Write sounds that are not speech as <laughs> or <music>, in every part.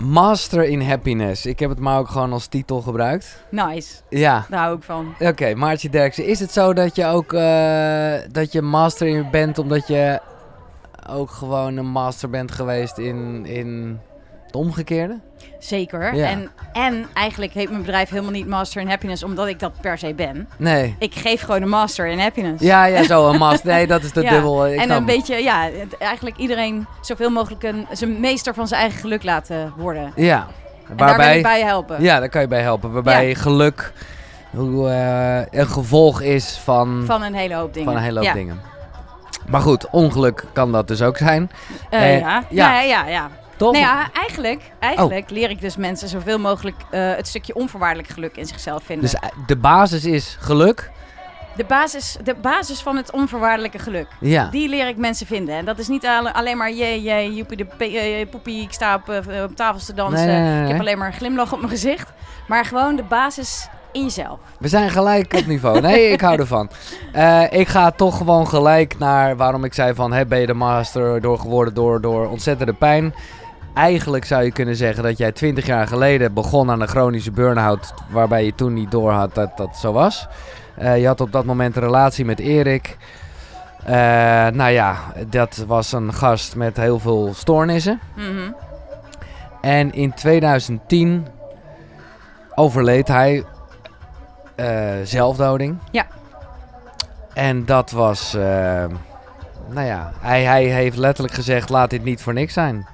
Master in Happiness. Ik heb het maar ook gewoon als titel gebruikt. Nice, Ja. daar hou ik van. Oké, Maartje Derksen. Is het zo dat je ook eh, dat je master in bent omdat je ook gewoon een master bent geweest in, in het omgekeerde? Zeker. Ja. En, en eigenlijk heet mijn bedrijf helemaal niet Master in Happiness omdat ik dat per se ben. Nee. Ik geef gewoon een Master in Happiness. Ja, ja, zo een master. Nee, dat is de <laughs> Ja, dubbel. eh, ik en snap een beetje, ja, eigenlijk iedereen zoveel mogelijk een, zijn meester van zijn eigen geluk laten worden. Ja. En daar Waarbij, ik bij je helpen. ja, daar kan je bij helpen. Waarbij Ja. geluk hoe, eh, een gevolg is van, Van een hele hoop dingen. van een hele hoop dingen. Maar goed, ongeluk kan dat dus ook zijn. Eh, ja. ja. Ja. ja, ja, Toch? Nou ja, eigenlijk, eigenlijk Oh. leer ik dus mensen zoveel mogelijk eh, het stukje onvoorwaardelijk geluk in zichzelf vinden. Dus eh, de basis is geluk. de, basis, de basis van het onvoorwaardelijke geluk. Ja. Die leer ik mensen vinden. En dat is niet alle- alleen maar jee, jee, joepie de pe- eh, poepie, ik sta op, eh, op tafels te dansen. Nee, nee, nee, Ik heb alleen maar een glimlach op mijn gezicht. Maar gewoon de basis in jezelf. We zijn gelijk op niveau. Nee, ik hou ervan. Eh, ik ga toch gewoon gelijk naar waarom ik zei van... Hè, ben je de master door geworden door, door ontzettende pijn? Eigenlijk zou je kunnen zeggen dat jij 20 jaar geleden begon aan een chronische burn-out... waarbij je toen niet doorhad dat dat zo was. Eh, je had op dat moment een relatie met Erik. Eh, nou ja, dat was een gast met heel veel stoornissen. Mhm. En in 2010 overleed hij eh, zelfdoding. Ja. En dat was, nou ja, hij, hij heeft letterlijk gezegd: laat dit niet voor niks zijn.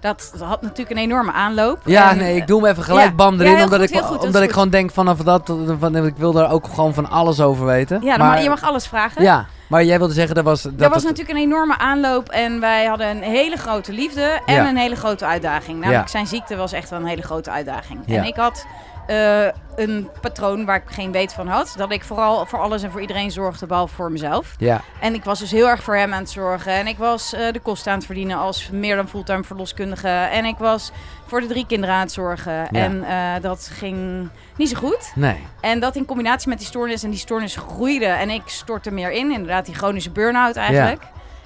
Dat had natuurlijk een enorme aanloop. Ja, En, nee, ik doe hem even gelijk ja. bam Ja, erin, heel omdat, goed, ik, goed, dat omdat ik goed. gewoon denk vanaf dat, van, ik wil daar ook gewoon van alles over weten. Ja, dan ma- je mag alles vragen. Ja, maar jij wilde zeggen dat was... Dat er was natuurlijk een enorme aanloop en wij hadden een hele grote liefde en Ja. een hele grote uitdaging. Namelijk Ja. zijn ziekte was echt wel een hele grote uitdaging. Ja. En ik had eh, een patroon waar ik geen weet van had. Dat ik vooral voor alles en voor iedereen zorgde, behalve voor mezelf. Ja, En ik was dus heel erg voor hem aan het zorgen. En ik was eh, de kosten aan het verdienen als meer dan fulltime verloskundige. En ik was voor de drie kinderen aan het zorgen. En eh, dat ging niet zo goed. nee. En dat in combinatie met die stoornis. En die stoornis groeide. En ik stortte meer in. Inderdaad, die chronische burn-out eigenlijk.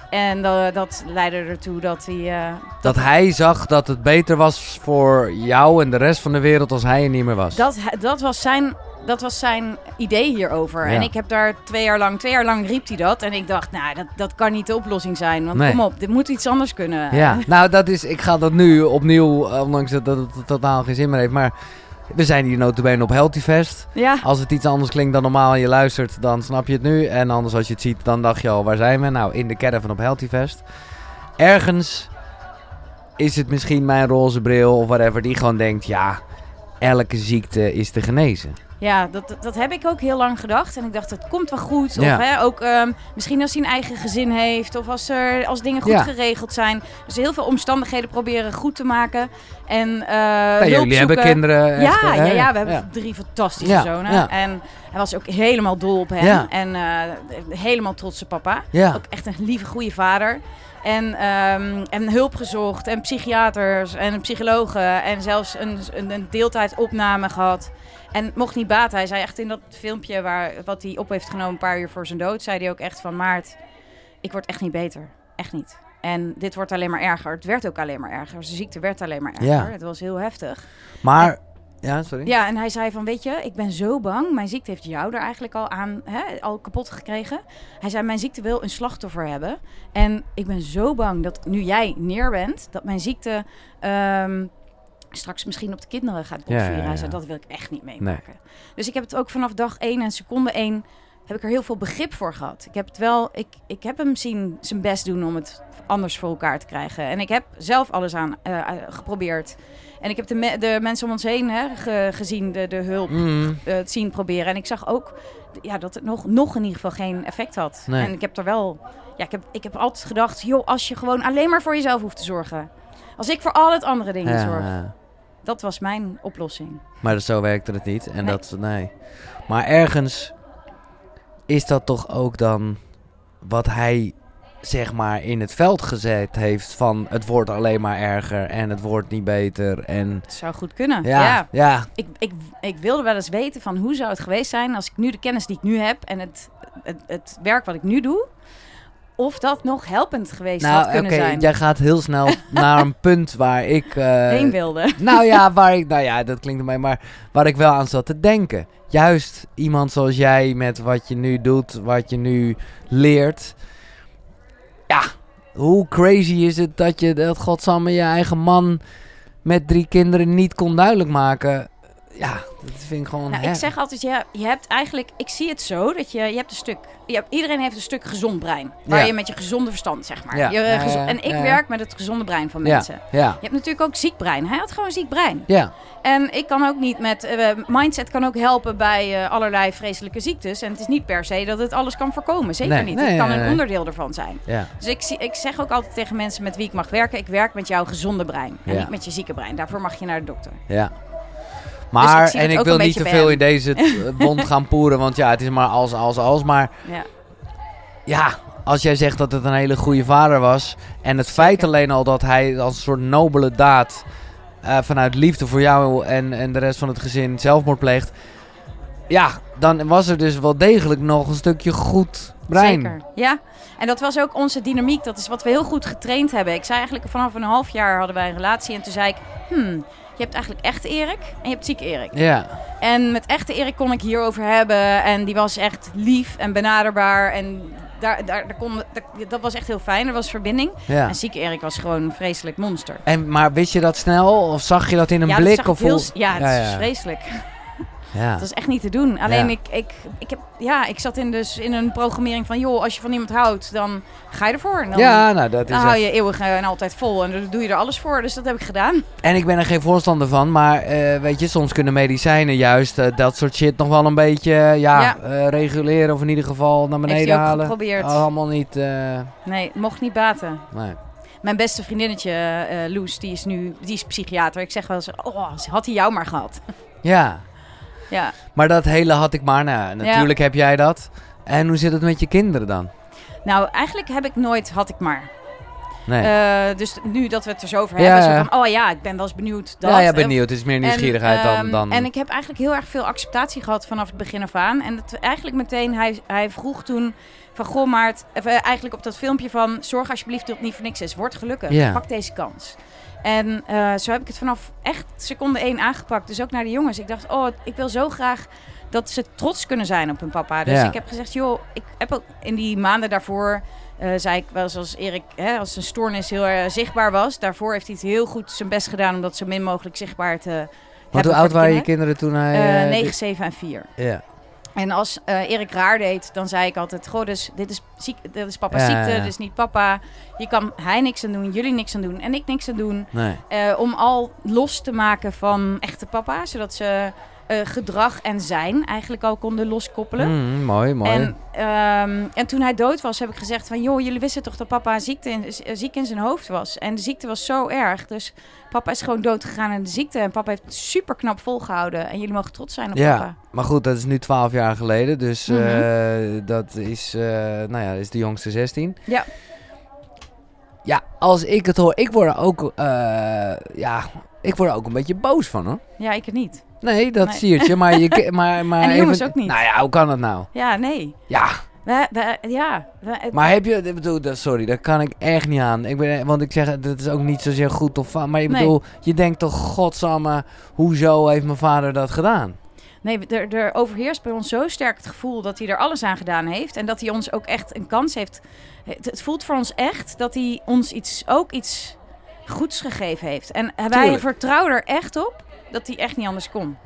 En eh, dat leidde ertoe dat hij... eh, Dat hij zag dat het beter was voor jou en de rest van de wereld als hij er niet meer was. dat, dat, was zijn, dat was zijn idee hierover. Ja. En ik heb daar twee jaar lang... Twee jaar lang riep hij dat. En ik dacht, nou, dat, dat kan niet de oplossing zijn. Want Nee. kom op, dit moet iets anders kunnen. Ja, nou dat is, ik ga dat nu opnieuw, eh, ondanks dat dat het totaal geen zin meer heeft, maar we zijn hier notabene op Healthy Fest. Ja, Als het iets anders klinkt dan normaal en je luistert, dan snap je het nu. En anders als je het ziet, dan dacht je al, waar zijn we? Nou, in de caravan op Healthy Fest. Ergens is het misschien mijn roze bril of whatever, die gewoon denkt, ja, elke ziekte is te genezen. Ja dat, dat heb ik ook heel lang gedacht. En ik dacht, het komt wel goed. Of Ja. hè, ook ehm, misschien als hij een eigen gezin heeft. Of als, er, als dingen goed Ja. geregeld zijn. Dus heel veel omstandigheden proberen goed te maken. En eh Ja, jullie hebben kinderen. echt, Ja, hè? ja, ja, we hebben drie fantastische zonen. En hij was ook helemaal dol op hem. En eh, helemaal trotse papa. Ja. Ook echt een lieve, goede vader. En, ehm, en hulp gezocht. En psychiaters en psychologen. En zelfs een, een, een deeltijdopname gehad. En het mocht niet baten. Hij zei echt in dat filmpje waar, wat hij op heeft genomen een paar uur voor zijn dood... zei hij ook echt van... Maart, ik word echt niet beter. Echt niet. En dit wordt alleen maar erger. Het werd ook alleen maar erger. Zijn ziekte werd alleen maar erger. Ja. Het was heel heftig. Maar, ja, sorry. Ja, en hij zei van, weet je, ik ben zo bang. Mijn ziekte heeft jou er eigenlijk al aan, hè, al kapot gekregen. Hij zei, mijn ziekte wil een slachtoffer hebben. En ik ben zo bang dat nu jij neer bent, dat mijn ziekte ehm, straks misschien op de kinderen gaat Ja, opvieren. ja, dat wil ik echt niet meemaken. Dus ik heb het ook vanaf dag één en seconde één heb ik er heel veel begrip voor gehad. Ik heb het wel, ik, ik heb hem zien zijn best doen om het anders voor elkaar te krijgen. En ik heb zelf alles aan eh, eh, geprobeerd. En ik heb de, me- de mensen om ons heen hè, ge- gezien, de, de hulp, Mm, eh, het zien proberen. En ik zag ook ja, dat het nog, nog in ieder geval geen effect had. Nee. En ik heb er wel, ja, ik heb, ik heb altijd gedacht, joh, als je gewoon alleen maar voor jezelf hoeft te zorgen. Als ik voor al het andere dingen ja, zorg. Dat was mijn oplossing. Maar dat- zo werkte het niet. En Nee. dat, nee. Maar ergens is dat toch ook dan wat hij zeg maar in het veld gezet heeft van het wordt alleen maar erger en het wordt niet beter en Het zou goed kunnen. ja, ja, ja. Ik, ik, ik wilde wel eens weten van hoe zou het geweest zijn als ik nu de kennis die ik nu heb en het, het, het werk wat ik nu doe, of dat nog helpend geweest Nou, had kunnen zijn. jij gaat heel snel <laughs> naar een punt waar ik... eh, Heen wilde. Nou ja, waar ik, nou ja, dat klinkt ermee, maar waar ik wel aan zat te denken. Juist iemand zoals jij met wat je nu doet, wat je nu leert. Ja, hoe crazy is het dat je, dat godsamme, je eigen man met drie kinderen niet kon duidelijk maken. Ja, dat vind ik gewoon... Nou, ik zeg altijd, ja, je hebt eigenlijk, ik zie het zo, dat je, je hebt een stuk, je hebt, iedereen heeft een stuk gezond brein. Waar Ja. je met je gezonde verstand, zeg maar. Ja. Je, Ja, ja, en ik werk met het gezonde brein van mensen. Je hebt natuurlijk ook ziek brein. Hij had gewoon ziek brein. ja, En ik kan ook niet met... eh, mindset kan ook helpen bij eh, allerlei vreselijke ziektes. En het is niet per se dat het alles kan voorkomen. Zeker Nee, niet. nee, het kan een onderdeel ervan zijn. Dus ik, zie, ik zeg ook altijd tegen mensen met wie ik mag werken... ik werk met jouw gezonde brein. En niet met je zieke brein. Daarvoor mag je naar de dokter. Ja. Maar, Dus en ik wil niet te veel in deze eh, <laughs> wond gaan poeren, want ja, het is maar als, als, als. Maar Ja. ja, als jij zegt dat het een hele goede vader was. En het feit alleen al dat hij als een soort nobele daad. eh, vanuit liefde voor jou en, en de rest van het gezin zelfmoord pleegt. Ja, dan was er dus wel degelijk nog een stukje goed brein. Zeker. Ja. En dat was ook onze dynamiek. Dat is wat we heel goed getraind hebben. Ik zei eigenlijk vanaf een half jaar hadden wij een relatie. En toen zei ik, hmm, je hebt eigenlijk echt Erik en je hebt ziek Erik. Ja, En met echte Erik kon ik hierover hebben. En die was echt lief en benaderbaar. En daar, daar, daar kon, daar- dat was echt heel fijn. Er was verbinding. ja. En zieke Erik was gewoon een vreselijk monster. En, maar wist je dat snel? Of zag je dat in een ja, blik? Of heel, ja, het Ja, is vreselijk. Ja. Dat is echt niet te doen. Alleen Ja. ik, ik, ik, heb, ja, ik zat in, dus in een programmering van... joh, als je van iemand houdt, dan ga je ervoor. En dan, ja, nou dat is dan hou je eeuwig en altijd vol. En dan doe je er alles voor. Dus dat heb ik gedaan. En ik ben er geen voorstander van, maar eh, weet je, soms kunnen medicijnen juist eh, dat soort shit nog wel een beetje ja, Ja. eh, reguleren of in ieder geval naar beneden ook halen. geprobeerd. Allemaal niet. eh, Nee, mocht niet baten. nee. Mijn beste vriendinnetje, eh Loes, die is nu die is psychiater. Ik zeg wel eens, oh, had hij jou maar gehad. Ja, ja. maar dat hele had ik maar. Natuurlijk heb jij dat. En hoe zit het met je kinderen dan? Nou, eigenlijk heb ik nooit, had ik maar. Nee. Eh, dus nu dat we het er zo over Ja, hebben, zo van, oh ja, ik ben wel eens benieuwd. Dat. ja, ja, benieuwd. Het is meer nieuwsgierigheid en, dan, ehm, dan... En ik heb eigenlijk heel erg veel acceptatie gehad vanaf het begin af aan. En het, eigenlijk meteen, hij, hij vroeg toen van, goh Maart, eh, eigenlijk op dat filmpje van, zorg alsjeblieft dat het niet voor niks is. Word gelukkig, Ja. pak deze kans. En eh, zo heb ik het vanaf echt seconde één aangepakt. Dus ook naar de jongens. Ik dacht, oh, ik wil zo graag dat ze trots kunnen zijn op hun papa. Dus Ja. ik heb gezegd, joh, ik heb ook in die maanden daarvoor... eh, zei ik wel eens als Erik, hè, als zijn stoornis heel erg zichtbaar was. Daarvoor heeft hij het heel goed zijn best gedaan om dat zo min mogelijk zichtbaar te Want hebben hoe oud waren je kinderen. toen hij... Eh, eh, 9, dit- 7 en 4. Ja. En als eh, Erik raar deed, dan zei ik altijd: Goh, dus dit is, ziek, dit is papa's Ja, ziekte, ja, dit is niet papa. Hier kan hij niks aan doen, jullie niks aan doen en ik niks aan doen. Nee. Eh, om al los te maken van echte papa, zodat ze eh, gedrag en zijn eigenlijk al konden loskoppelen. Mm, mooi, mooi. En, ehm, en toen hij dood was, heb ik gezegd van... joh, jullie wisten toch dat papa ziekte in, ziek in zijn hoofd was. En de ziekte was zo erg. Dus papa is gewoon dood gegaan aan de ziekte. En papa heeft het super knap volgehouden. En jullie mogen trots zijn op ja, papa. maar goed, dat is nu 12 jaar geleden. Dus Mhm. eh, dat is, eh, nou ja, is de jongste 16. Ja. Ja, als ik het hoor, ik word er ook, ja, ik word er ook een beetje boos van hoor. Ja, ik het niet. Nee, dat Nee. siertje, maar je, maar, <laughs> maar En even- ook niet. Nou ja, hoe kan dat nou? Ja, nee. Ja, We, we, ja. We, maar heb je, ik bedoel, sorry, daar kan ik echt niet aan. Ik ben, want ik zeg, dat is ook niet zozeer goed of fout, maar ik Nee. bedoel, je denkt toch, godsamme, hoezo heeft mijn vader dat gedaan? Nee, er, er overheerst bij ons zo sterk het gevoel dat hij er alles aan gedaan heeft. En dat hij ons ook echt een kans heeft. Het, het voelt voor ons echt dat hij ons iets, ook iets goeds gegeven heeft. En wij Tuurlijk. vertrouwen er echt op dat hij echt niet anders kon.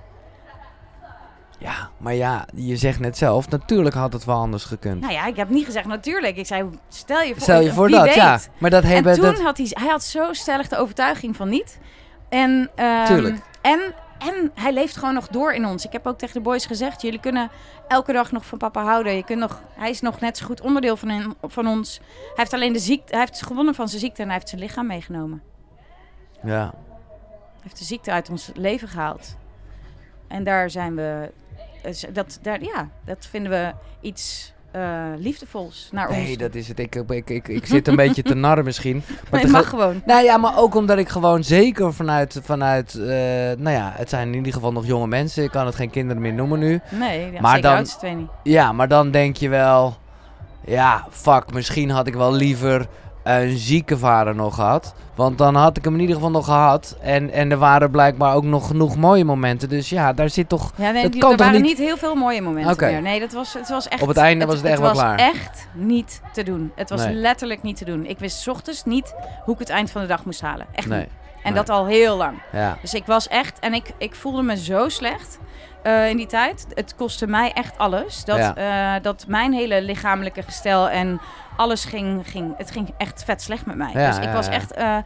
Ja, maar ja, je zegt net zelf, natuurlijk had het wel anders gekund. Nou ja, ik heb niet gezegd natuurlijk. Ik zei, stel je voor, Stel je voor dat, weet. ja. Maar dat En toen dat, had hij, hij had zo stellig de overtuiging van niet. En, ehm, Tuurlijk. En, en hij leeft gewoon nog door in ons. Ik heb ook tegen de boys gezegd, jullie kunnen elke dag nog van papa houden. Je kunt nog, hij is nog net zo goed onderdeel van, hen- van ons. Hij heeft alleen de ziekte, hij heeft gewonnen van zijn ziekte en hij heeft zijn lichaam meegenomen. ja. Heeft de ziekte uit ons leven gehaald. En daar zijn we, dus dat, daar, ja, dat vinden we iets eh, liefdevols naar ons. Nee, dat is het. Ik, ik, ik, ik zit een beetje te narren misschien. <laughs> Maar Nee, mag gewoon. Nou ja, maar ook omdat ik gewoon zeker vanuit, vanuit eh, nou ja, het zijn in ieder geval nog jonge mensen. Ik kan het geen kinderen meer noemen nu. Nee, ja, Maar dan- twee niet. Ja, maar dan denk je wel, ja, fuck, misschien had ik wel liever een zieke vader nog gehad. Want dan had ik hem in ieder geval nog gehad. En, en er waren blijkbaar ook nog genoeg mooie momenten. Dus ja, daar zit toch... Ja, nee, Dat die- kan er toch waren niet- niet heel veel mooie momenten meer. Nee, dat was, het was echt... Op het einde was het echt wel was klaar. echt niet te doen. Het was Nee. letterlijk niet te doen. Ik wist 's ochtends niet hoe ik het eind van de dag moest halen. Echt Nee, niet. En nee. dat al heel lang. ja. Dus ik was echt... En ik, ik voelde me zo slecht eh, in die tijd. Het kostte mij echt alles. Dat, Ja. eh, dat mijn hele lichamelijke gestel en alles ging... ging het ging echt vet slecht met mij. Ja, dus ik ja, was echt... eh,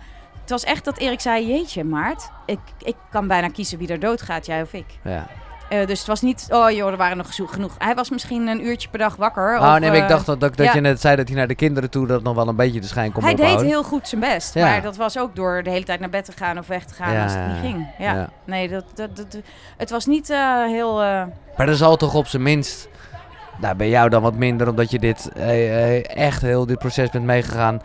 het was echt dat Erik zei, jeetje Maart, ik, ik kan bijna kiezen wie er doodgaat, jij of ik. ja. Eh, dus het was niet, oh joh, er waren nog genoeg. Hij was misschien een uurtje per dag wakker. Oh of, nee, ik eh, dacht dat, dat, dat ja. je net zei dat hij naar de kinderen toe dat nog wel een beetje de schijn kon Hij deed heel goed zijn best. Ja. Maar dat was ook door de hele tijd naar bed te gaan of weg te gaan Ja, als het niet ging. Ja. Nee, dat, dat, dat, het was niet eh, heel... Maar er zal toch op zijn minst, nou bij jou dan wat minder, omdat je dit echt heel dit proces bent meegegaan.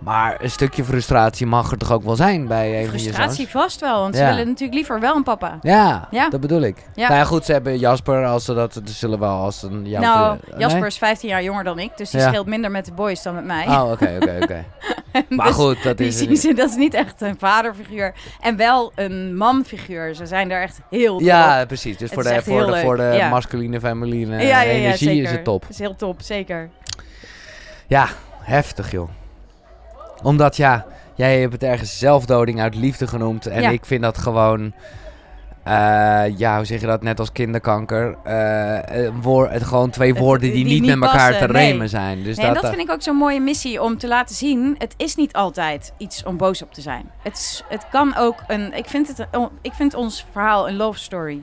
Maar een stukje frustratie mag er toch ook wel zijn bij een van je frustratie vast wel. Want Ja. ze willen natuurlijk liever wel een papa. Ja, Ja. dat bedoel ik. Ja. Nou ja, goed, ze hebben Jasper, als ze dat, ze zullen wel als een... jouw nou, Jasper Nee? is 15 jaar jonger dan ik. Dus die scheelt minder met de boys dan met mij. Oh, oké, oké, oké. <laughs> Maar Dus goed, dat die is... zien ze, dat is niet echt een vaderfiguur. En wel een manfiguur. Ze zijn daar echt heel. Ja, precies. Dus Het voor de, voor de, voor de masculine, feminine ja, ja, ja, energie zeker. is het top. is heel top, zeker. Ja, heftig joh. Omdat ja, jij hebt het ergens zelfdoding uit liefde genoemd. En Ja. ik vind dat gewoon... eh, ja, hoe zeg je dat? Net als kinderkanker. eh, een woor- het, gewoon twee woorden die, die niet niet met elkaar passen, te nee. remen zijn. Dus Nee, en dat, dat eh, vind ik ook zo'n mooie missie om te laten zien. Het is niet altijd iets om boos op te zijn. Het, is, het kan ook een. Ik vind, het, ik vind ons verhaal een love story.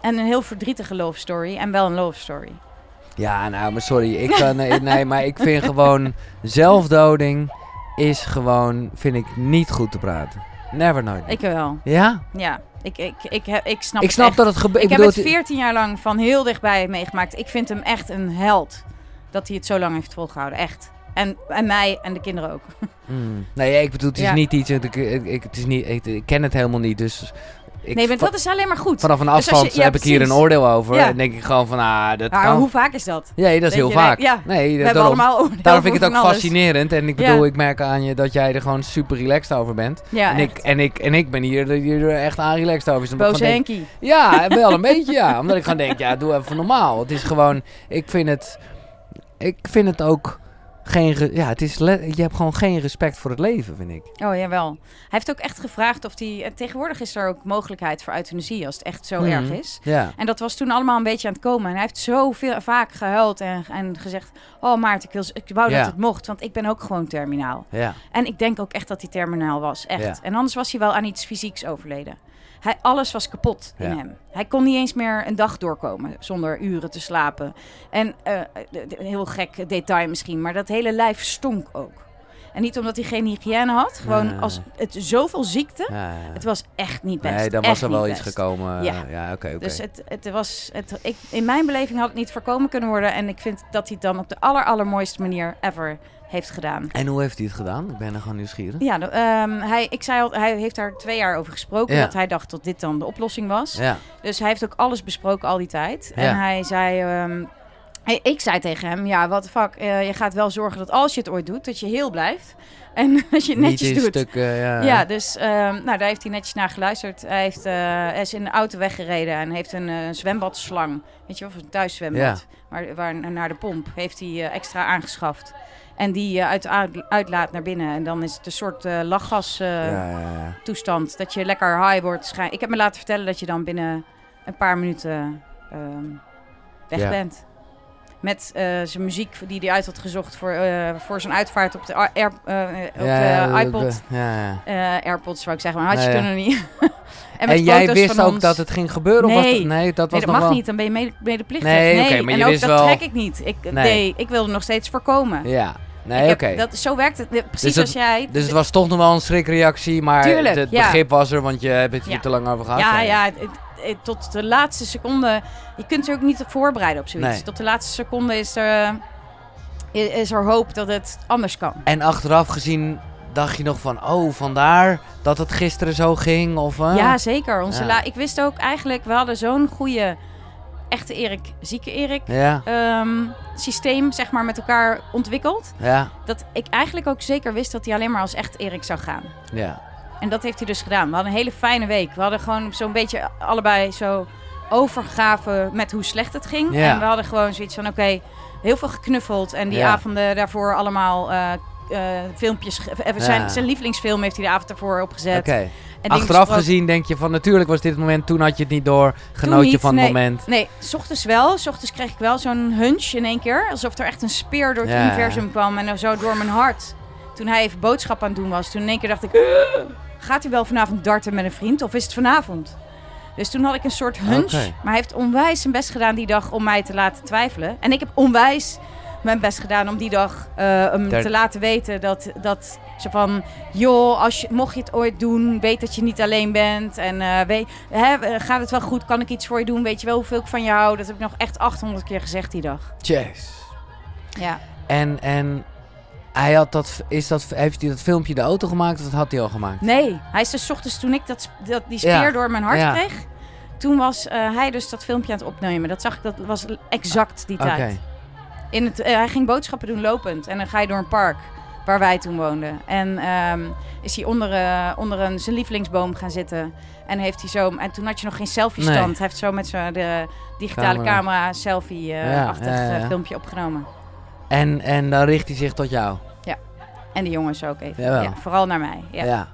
En een heel verdrietige love story. En wel een love story. Ja, nou, maar sorry. Ik kan, nee, maar ik vind gewoon... <laughs> Zelfdoding is gewoon, vind ik, niet goed te praten. Never nooit. Ik wel. ja? Ja. Ik, ik, ik, heb, ik snap Ik het snap dat het gebeurt. Ik, heb bedoel, het 14 jaar lang van heel dichtbij meegemaakt. Ik vind hem echt een held. Dat hij het zo lang heeft volgehouden. Echt. En, en mij en de kinderen ook. Mm. Nee, ik bedoel, het is Ja. niet iets... Ik, ik, ik- het is niet, ik, ik ken het helemaal niet, dus... Ik, nee, maar dat is alleen maar goed. Vanaf een Dus je- afstand ja, heb ik hier een oordeel over. Ja. En denk ik gewoon van, ah, dat maar kan. hoe vaak is dat? Ja, dat is heel je, vaak. nee, ja. Nee, dat, daarom, daarom vind ik het ook alles. fascinerend. En ik bedoel, ik merk aan je dat jij er gewoon super relaxed over bent. En, ik, en, ik, en ik ben hier, hier er echt aan relaxed over. Dus Boze denk-. Ja, wel een <laughs> beetje ja. Omdat ik gewoon denk, ja, doe even normaal. Het is gewoon, ik vind het, ik vind het ook geen, ja, het is, je hebt gewoon geen respect voor het leven, vind ik. Oh, jawel. Hij heeft ook echt gevraagd of hij... Tegenwoordig is er ook mogelijkheid voor euthanasie als het echt zo Mhm. erg is. Ja. En dat was toen allemaal een beetje aan het komen. En hij heeft zo veel, vaak gehuild en, en gezegd... Oh Maarten, ik, wil, ik wou Ja. dat het mocht, want ik ben ook gewoon terminaal. Ja. En ik denk ook echt dat hij terminaal was, echt. En anders was hij wel aan iets fysieks overleden. Hij, alles was kapot in Ja. hem. Hij kon niet eens meer een dag doorkomen zonder uren te slapen. En eh, de- heel gek detail misschien, maar dat hele lijf stonk ook. En niet omdat hij geen hygiëne had, gewoon als het zoveel ziekte. ja, ja. Het was echt niet best. Nee, dan Echt was er wel iets gekomen. Ja. Oké. Dus het, het was, het, ik, in mijn beleving had het niet voorkomen kunnen worden. En ik vind dat hij het dan op de aller, allermooiste manier ever heeft gedaan. En hoe heeft hij het gedaan? Ik ben er gewoon nieuwsgierig. Ja, ehm, hij, ik zei al, hij heeft daar twee jaar over gesproken. Ja. Dat hij dacht dat dit dan de oplossing was. Ja. Dus hij heeft ook alles besproken al die tijd. Ja. En hij zei... ehm, ik zei tegen hem, ja, wat fuck, eh, je gaat wel zorgen dat als je het ooit doet, dat je heel blijft. <laughs> En als je het netjes doet. stukken, ja. Ja, dus ehm, nou, daar heeft hij netjes naar geluisterd. Hij, heeft, hij is in de auto weggereden en heeft een eh, zwembadslang, weet je wel, of een thuiszwembad, Ja. waar, waar, naar de pomp, heeft hij extra aangeschaft. En die eh, uit uitlaat naar binnen. En dan is het een soort eh, lachgas eh, Ja, toestand. Dat je lekker high wordt. Ik heb me laten vertellen dat je dan binnen een paar minuten ehm, weg Ja. bent. Met eh, zijn muziek die hij uit had gezocht voor, eh, voor zijn uitvaart op de, Air, eh, op Ja, de ja, de- iPod. de- ja, ja. AirPods, wou ik zeggen, maar had je Nee, kunnen niet. <laughs> en En jij wist ook ons. dat het ging gebeuren? Of was Nee. dat, nee, dat was Nee, dat mag wel... niet, dan ben je mede- medeplichtig. Nee, oké, maar en je ook wist dat wel- trek ik niet. Ik, nee. Nee. ik wilde nog steeds voorkomen. Ja, nee, oké. dat, zo werkt het. Precies Dus als jij... Dus het was toch nog wel een schrikreactie, maar Tuurlijk, het ja. begrip was er, want je hebt het hier Ja. te lang over gehad. Ja, ja, het- tot de laatste seconde. Je kunt er ook niet op voorbereiden op zoiets. Nee. Tot de laatste seconde is er, i- is er hoop dat het anders kan. En achteraf gezien dacht je nog van, oh, vandaar dat het gisteren zo ging? Of, eh? Ja, zeker. Onze Ja. la- ik wist ook eigenlijk, we hadden zo'n goede, echte Erik, zieke Erik. Ja, Ehm, systeem zeg maar, met elkaar ontwikkeld. Ja, Dat ik eigenlijk ook zeker wist dat hij alleen maar als echt Erik zou gaan. ja. En dat heeft hij dus gedaan. We hadden een hele fijne week. We hadden gewoon zo'n beetje allebei zo overgegaven met hoe slecht het ging. Ja. En we hadden gewoon zoiets van, oké, heel veel geknuffeld. En die Ja. avonden daarvoor allemaal eh, eh, filmpjes... zijn, lievelingsfilm heeft hij de avond daarvoor opgezet. En Achteraf gezien denk je van natuurlijk was dit het moment, toen had je het niet door, genoot je van het moment. Nee, s ochtends wel. S ochtends kreeg ik wel zo'n hunch in één keer. Alsof er echt een speer door het universum kwam en zo door mijn hart. Toen hij even boodschap aan het doen was, toen in één keer dacht ik... "Uh, gaat hij wel vanavond darten met een vriend of is het vanavond? Dus toen had ik een soort hunch. Maar hij heeft onwijs zijn best gedaan die dag om mij te laten twijfelen. En ik heb onwijs mijn best gedaan om die dag eh, hem Daar- te laten weten dat, dat zo van... joh, als je, mocht je het ooit doen, weet dat je niet alleen bent. En eh, weet, hè, eh, gaat het wel goed? Kan ik iets voor je doen? Weet je wel hoeveel ik van je hou? Dat heb ik nog echt 800 keer gezegd die dag. Jeez. Ja. En, en hij had dat, is dat, heeft hij dat filmpje de auto gemaakt of dat had hij al gemaakt? Nee, hij is dus ochtends toen ik dat, dat, die speer Ja. door mijn hart Ja. kreeg... toen was eh, hij dus dat filmpje aan het opnemen. Dat zag ik, dat was exact die tijd. In het, eh, hij ging boodschappen doen lopend. En dan ga je door een park waar wij toen woonden. En ehm, is hij onder, eh, onder een, zijn lievelingsboom gaan zitten. En heeft hij zo... En toen had je nog geen selfie-stand. Nee. Hij heeft zo met zijn de digitale Camera. camera, selfie-achtig Ja, filmpje opgenomen. En, en dan richt hij zich tot jou. En de jongens ook even. Jawel. Ja, vooral naar mij. Ja. Ja.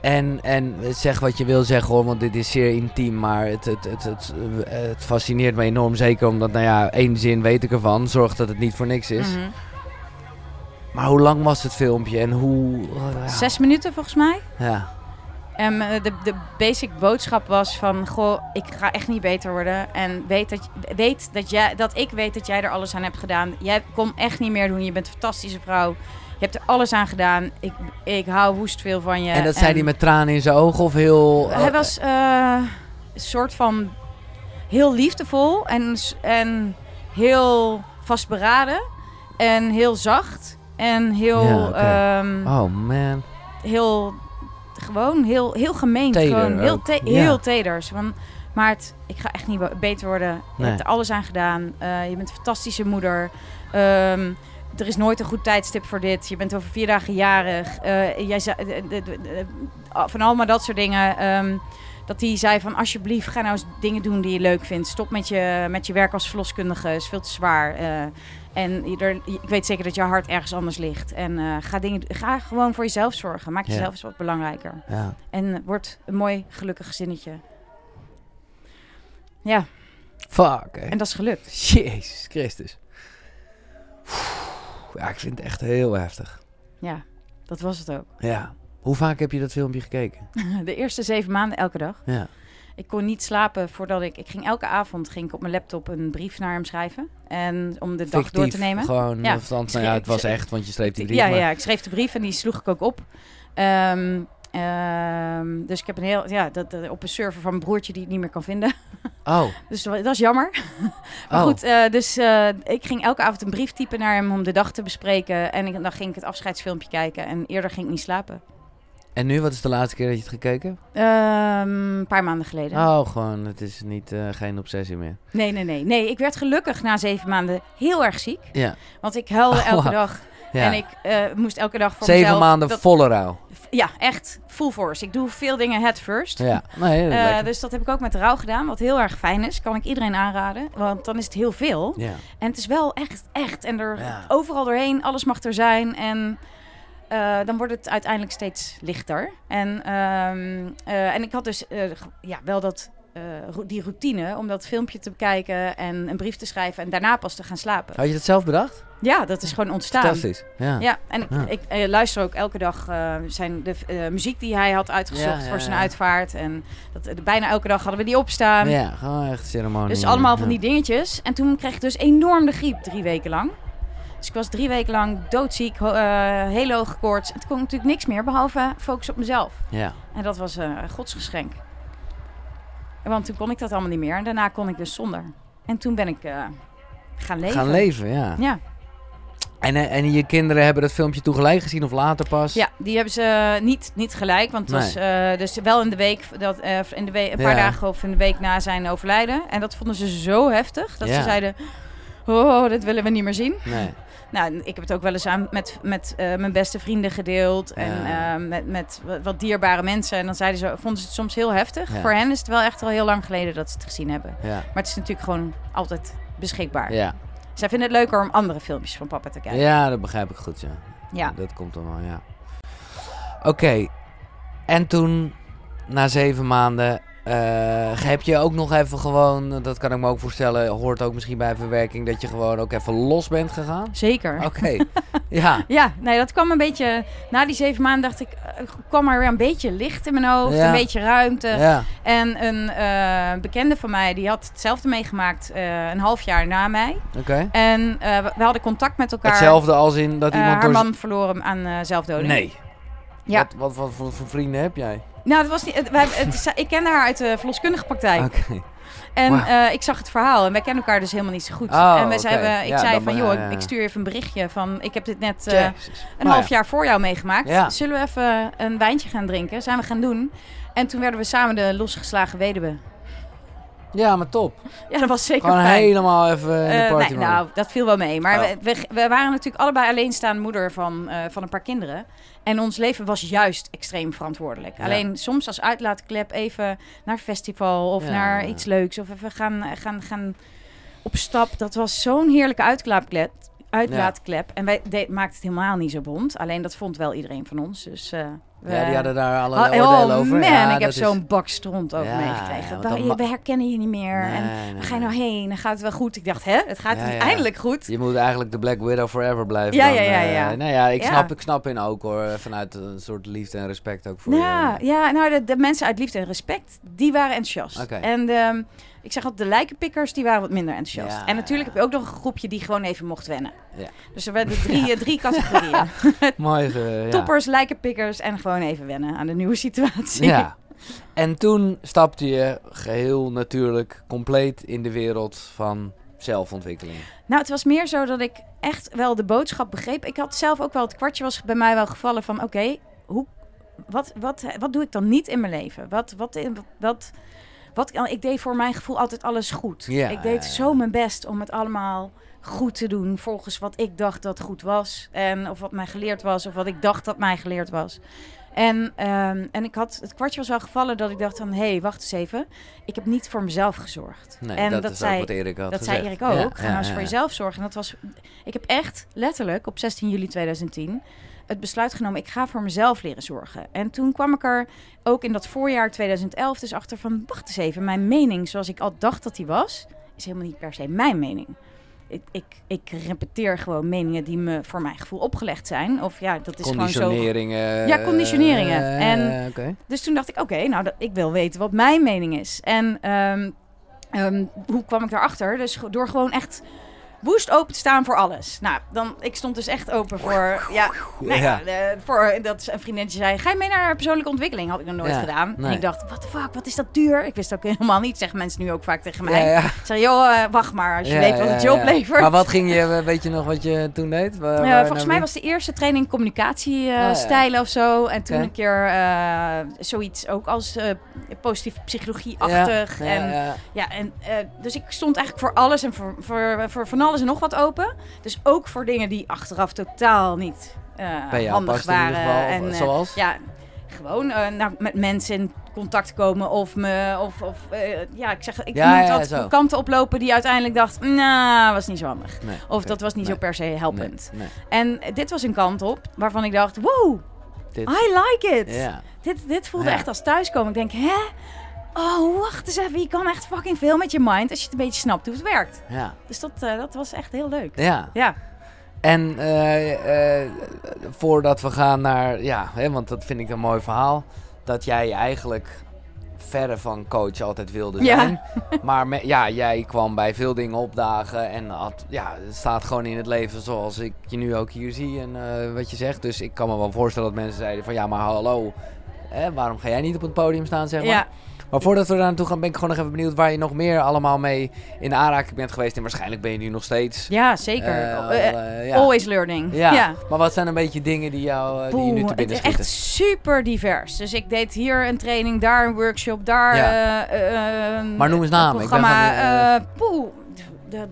En, en zeg wat je wil zeggen hoor, want dit is zeer intiem, maar het, het, het, het, het fascineert me enorm. Zeker omdat, nou ja, één zin weet ik ervan. Zorg dat het niet voor niks is. Mhm. Maar hoe lang was het filmpje en hoe... ja. Zes minuten volgens mij. Ja. En eh, de, de basic boodschap was van... Goh, ik ga echt niet beter worden. En weet dat, weet dat, jij, dat ik weet dat jij er alles aan hebt gedaan. Jij kon echt niet meer doen. Je bent een fantastische vrouw. Je hebt er alles aan gedaan. Ik, ik hou woest veel van je. En dat zei hij met tranen in zijn ogen of heel... Hij was eh, een soort van heel liefdevol en, en heel vastberaden. En heel zacht. En heel, Ja, ehm, Oh man. heel gewoon heel, heel gemeend. Teder gewoon heel, ook, te- ja. heel teders. Van, Maart, ik ga echt niet beter worden. Je Nee. hebt er alles aan gedaan. Eh, je bent een fantastische moeder. Ehm, er is nooit een goed tijdstip voor dit. Je bent over vier dagen jarig. Eh, jij van allemaal dat soort dingen. Ehm, dat hij zei van alsjeblieft ga nou eens dingen doen die je leuk vindt. Stop met je, met je werk als verloskundige. is veel te zwaar. Eh, en er, ik weet zeker dat je hart ergens anders ligt. En eh, ga, dingen, ga gewoon voor jezelf zorgen. Maak Ja. jezelf eens wat belangrijker. Ja. En eh, word een mooi, gelukkig gezinnetje. Ja, Fuck. hè. en dat is gelukt. Jezus Christus. Ja, ik vind het echt heel heftig. Ja, dat was het ook. Ja. Hoe vaak heb je dat filmpje gekeken? <laughs> De eerste zeven maanden elke dag. Ja. Ik kon niet slapen voordat ik... Ik ging elke avond ging ik op mijn laptop een brief naar hem schrijven. En om de dag door te nemen. Gewoon, Ja. of althans, nou ja, het was echt, want je schreef die brief. ja, maar- ja, ik schreef de brief en die sloeg ik ook op. Ehm, ehm, dus ik heb een heel... Ja, dat, dat- op een server van mijn broertje die ik niet meer kan vinden. Oh, <laughs> Dus dat is jammer. <laughs> Maar oh. goed, eh, dus eh, ik ging elke avond een brief typen naar hem om de dag te bespreken. En ik, dan ging ik het afscheidsfilmpje kijken. En eerder ging ik niet slapen. En nu, wat is de laatste keer dat je het gekeken? Ehm, een paar maanden geleden. Oh, gewoon, het is niet, eh, geen obsessie meer. Nee, nee, nee. Nee, ik werd gelukkig na zeven maanden heel erg ziek. Ja. Want ik huilde Oh, elke dag. ja. En ik eh, moest elke dag voor Zeven mezelf... maanden dat- volle rouw. Ja, echt full force. Ik doe veel dingen head first. Ja, nee, dat Eh, dus dat heb ik ook met rouw gedaan, wat heel erg fijn is. Kan ik iedereen aanraden, want dan is het heel veel. Ja. En het is wel echt, echt. En er Ja. overal doorheen, alles mag er zijn. En eh, dan wordt het uiteindelijk steeds lichter. En, ehm, eh, en ik had dus eh, ja, wel dat, die routine om dat filmpje te bekijken en een brief te schrijven en daarna pas te gaan slapen. Had je dat zelf bedacht? Ja, dat is gewoon ontstaan. Fantastisch. Ja. Ja, en ik, Ja. ik luister ook elke dag zijn de muziek die hij had uitgezocht Ja, voor zijn uitvaart. En dat, bijna elke dag hadden we die opstaan. Ja, gewoon echt ceremonie. Dus allemaal van die dingetjes. En toen kreeg ik dus enorm de griep drie weken lang. Dus ik was drie weken lang doodziek, ho- eh, hele hoge koorts. Toen kon natuurlijk niks meer behalve focus op mezelf. Ja. En dat was eh, een godsgeschenk. Want toen kon ik dat allemaal niet meer. En daarna kon ik dus zonder. En toen ben ik eh, gaan leven. Gaan leven, ja. Ja. En, en je kinderen hebben dat filmpje toen gelijk gezien of later pas? ja, die hebben ze niet, niet gelijk. Want het was dus wel in de week, dat, in de week, een paar Ja. dagen of in de week na zijn overlijden. En dat vonden ze zo heftig dat Ja. ze zeiden... oh, dat willen we niet meer zien. Nee. Nou, ik heb het ook wel eens aan met, met eh, mijn beste vrienden gedeeld. En Ja. eh, met, met wat- dierbare mensen. En dan zeiden ze, vonden ze het soms heel heftig. Ja. Voor hen is het wel echt al heel lang geleden dat ze het gezien hebben. Ja. Maar het is natuurlijk gewoon altijd beschikbaar. Ja. Zij vinden het leuker om andere filmpjes van papa te kijken. ja, dat begrijp ik goed, ja. Ja. Dat komt dan wel, ja. Oké. En toen, na zeven maanden, eh, heb je ook nog even gewoon, dat kan ik me ook voorstellen, hoort ook misschien bij verwerking, dat je gewoon ook even los bent gegaan? Zeker. Oké. <laughs> ja. Ja, nee, dat kwam een beetje... Na die zeven maanden dacht ik, eh, kwam er weer een beetje licht in mijn hoofd. Ja. Een beetje ruimte. Ja. En een eh, bekende van mij, die had hetzelfde meegemaakt een half jaar na mij. Oké. En we, hadden contact met elkaar. Hetzelfde als in dat iemand haar door... man verloren aan zelfdoding. Nee. Ja. Wat, wat, voor vrienden heb jij? Nou, dat was niet, het, wij, het <laughs> ik kende haar uit de verloskundige praktijk. Oké. En eh, ik zag het verhaal en wij kennen elkaar dus helemaal niet zo goed. Oh, en wij zeiden, ik Ja, zei van, joh, ik stuur je even een berichtje van... Ik heb dit net eh, een Nou half ja. jaar voor jou meegemaakt. Ja. Zullen we even een wijntje gaan drinken? Zijn we gaan doen. En toen werden we samen de losgeslagen weduwe. Ja, maar top. Ja, dat was zeker Gewoon fijn. helemaal even in de Eh, party nee, nou, dat viel wel mee. Maar Oh. we, we, we waren natuurlijk allebei alleenstaande moeder van, eh, van een paar kinderen. En ons leven was juist extreem verantwoordelijk. Ja. Alleen soms als uitlaatklep even naar festival of Ja. naar iets leuks. Of even gaan, gaan, gaan op stap. Dat was zo'n heerlijke uitlaatklep. Uitlaatklep. En wij de, maakten het helemaal niet zo bond. Alleen dat vond wel iedereen van ons. Dus, eh, we, ja, die hadden daar alle Oh, oordelen oh over. man, Ja, ik heb is- zo'n bak stront ook Ja, meegekregen. ja, we, dan herkennen je niet meer. en Nee, waar ga je nou heen? Dan gaat het wel goed. Ik dacht, hè, het gaat Ja, ja. eindelijk goed. Je moet eigenlijk de Black Widow forever blijven. Ja, dan, ja, ja, eh, ja. nou ja, ik Ja. snap, ik snap in ook hoor. Vanuit een soort liefde en respect ook voor Ja, je. ja nou, de, de mensen uit liefde en respect, die waren enthousiast. Oké. En ehm, ik zeg altijd, de lijkenpikkers, die waren wat minder enthousiast. Ja, en natuurlijk heb je ook nog een groepje die gewoon even mocht wennen. Ja. Dus er werden drie, <laughs> drie categorieën. <laughs> Mooi. ja. Toppers, lijkenpikkers en gewoon even wennen aan de nieuwe situatie. Ja. En toen stapte je geheel natuurlijk compleet in de wereld van zelfontwikkeling. Nou, het was meer zo dat ik echt wel de boodschap begreep. Ik had zelf ook wel, het kwartje was bij mij wel gevallen van... oké, hoe, wat, wat, wat doe ik dan niet in mijn leven? Wat, wat, wat, wat, wat, ik deed voor mijn gevoel altijd alles goed. Ja, ik deed zo mijn best om het allemaal goed te doen... volgens wat ik dacht dat goed was. En, of wat mij geleerd was, of wat ik dacht dat mij geleerd was. En, ehm, en ik had, het kwartje was wel gevallen dat ik dacht van... hé, hey, wacht eens even. Ik heb niet voor mezelf gezorgd. Nee, en dat, dat, is zei, wat Erik had dat gezegd. zei Erik ook. Ja, Ga nou eens ja, voor ja. jezelf zorgen. En dat was, ik heb echt letterlijk op 16 juli 2010 het besluit genomen. Ik ga voor mezelf leren zorgen. En toen kwam ik er ook in dat voorjaar 2011 dus achter van... Wacht eens even, mijn mening zoals ik al dacht dat die was... is helemaal niet per se mijn mening. Ik, ik, ik repeteer gewoon meningen die me voor mijn gevoel opgelegd zijn. Of ja, dat is gewoon zo Conditioneringen. Ja, conditioneringen. eh, En- oké. dus toen dacht ik, oké, nou, dat, ik wil weten wat mijn mening is. En ehm, ehm, hoe kwam ik daarachter? Dus door gewoon echt woest open te staan voor alles. Nou, dan, ik stond dus echt open voor, ja, nou ja, eh, voor dat een vriendinnetje zei, ga je mee naar persoonlijke ontwikkeling? Had ik nog nooit Ja, gedaan. nee. En ik dacht, what the fuck, wat is dat duur? Ik wist ook helemaal niet, zeggen mensen nu ook vaak tegen mij. Ja. Ik zeg, joh, eh, wacht maar, als je weet wat het je oplevert. Maar wat ging je, weet je nog wat je toen deed? Waar- Ja, waar volgens nou mij was de eerste training communicatiestijlen stijlen of zo. En toen een keer eh, zoiets ook als eh positieve psychologie-achtig. Ja, en, ja, en, eh, dus ik stond eigenlijk voor alles en voor, voor, voor van alles en nog wat open. Dus ook voor dingen die achteraf totaal niet eh, Bij handig waren. geval, en, eh, zoals? ja, gewoon nou, met mensen in contact komen of me of, of ja, ik zeg, ik Ja, moet ja, kanten oplopen die uiteindelijk dacht, nou, was niet zo handig. Nee, Of dat was niet Nee. zo per se helpend. Nee. En dit was een kant op waarvan ik dacht, wow, Dit, I like it. Dit, dit voelde Ja. echt als thuiskomen. Ik denk, hè? Oh, wacht eens even. Je kan echt fucking veel met je mind als je het een beetje snapt hoe het werkt. Ja. Dus dat, eh, dat was echt heel leuk. ja. Ja, En eh, eh, voordat we gaan naar, ja, hè, want dat vind ik een mooi verhaal, dat jij eigenlijk verre van coach altijd wilde Ja. zijn. Maar me- ja, jij kwam bij veel dingen opdagen en had, ja, het staat gewoon in het leven zoals ik je nu ook hier zie en wat je zegt. Dus ik kan me wel voorstellen dat mensen zeiden van, ja, maar hallo, hè, waarom ga jij niet op het podium staan, zeg maar. ja. Maar voordat we daar naartoe gaan, ben ik gewoon nog even benieuwd waar je nog meer allemaal mee in aanraking bent geweest. En waarschijnlijk ben je nu nog steeds. ja zeker. eh, Eh, eh, ja. Always learning. Ja. ja. maar wat zijn een beetje dingen die, jou, die je nu te binnen het is schieten? echt super divers. Dus ik deed hier een training, daar een workshop, daar Ja. Maar noem eens een namen, ik ben van eh, eh, poeh, de,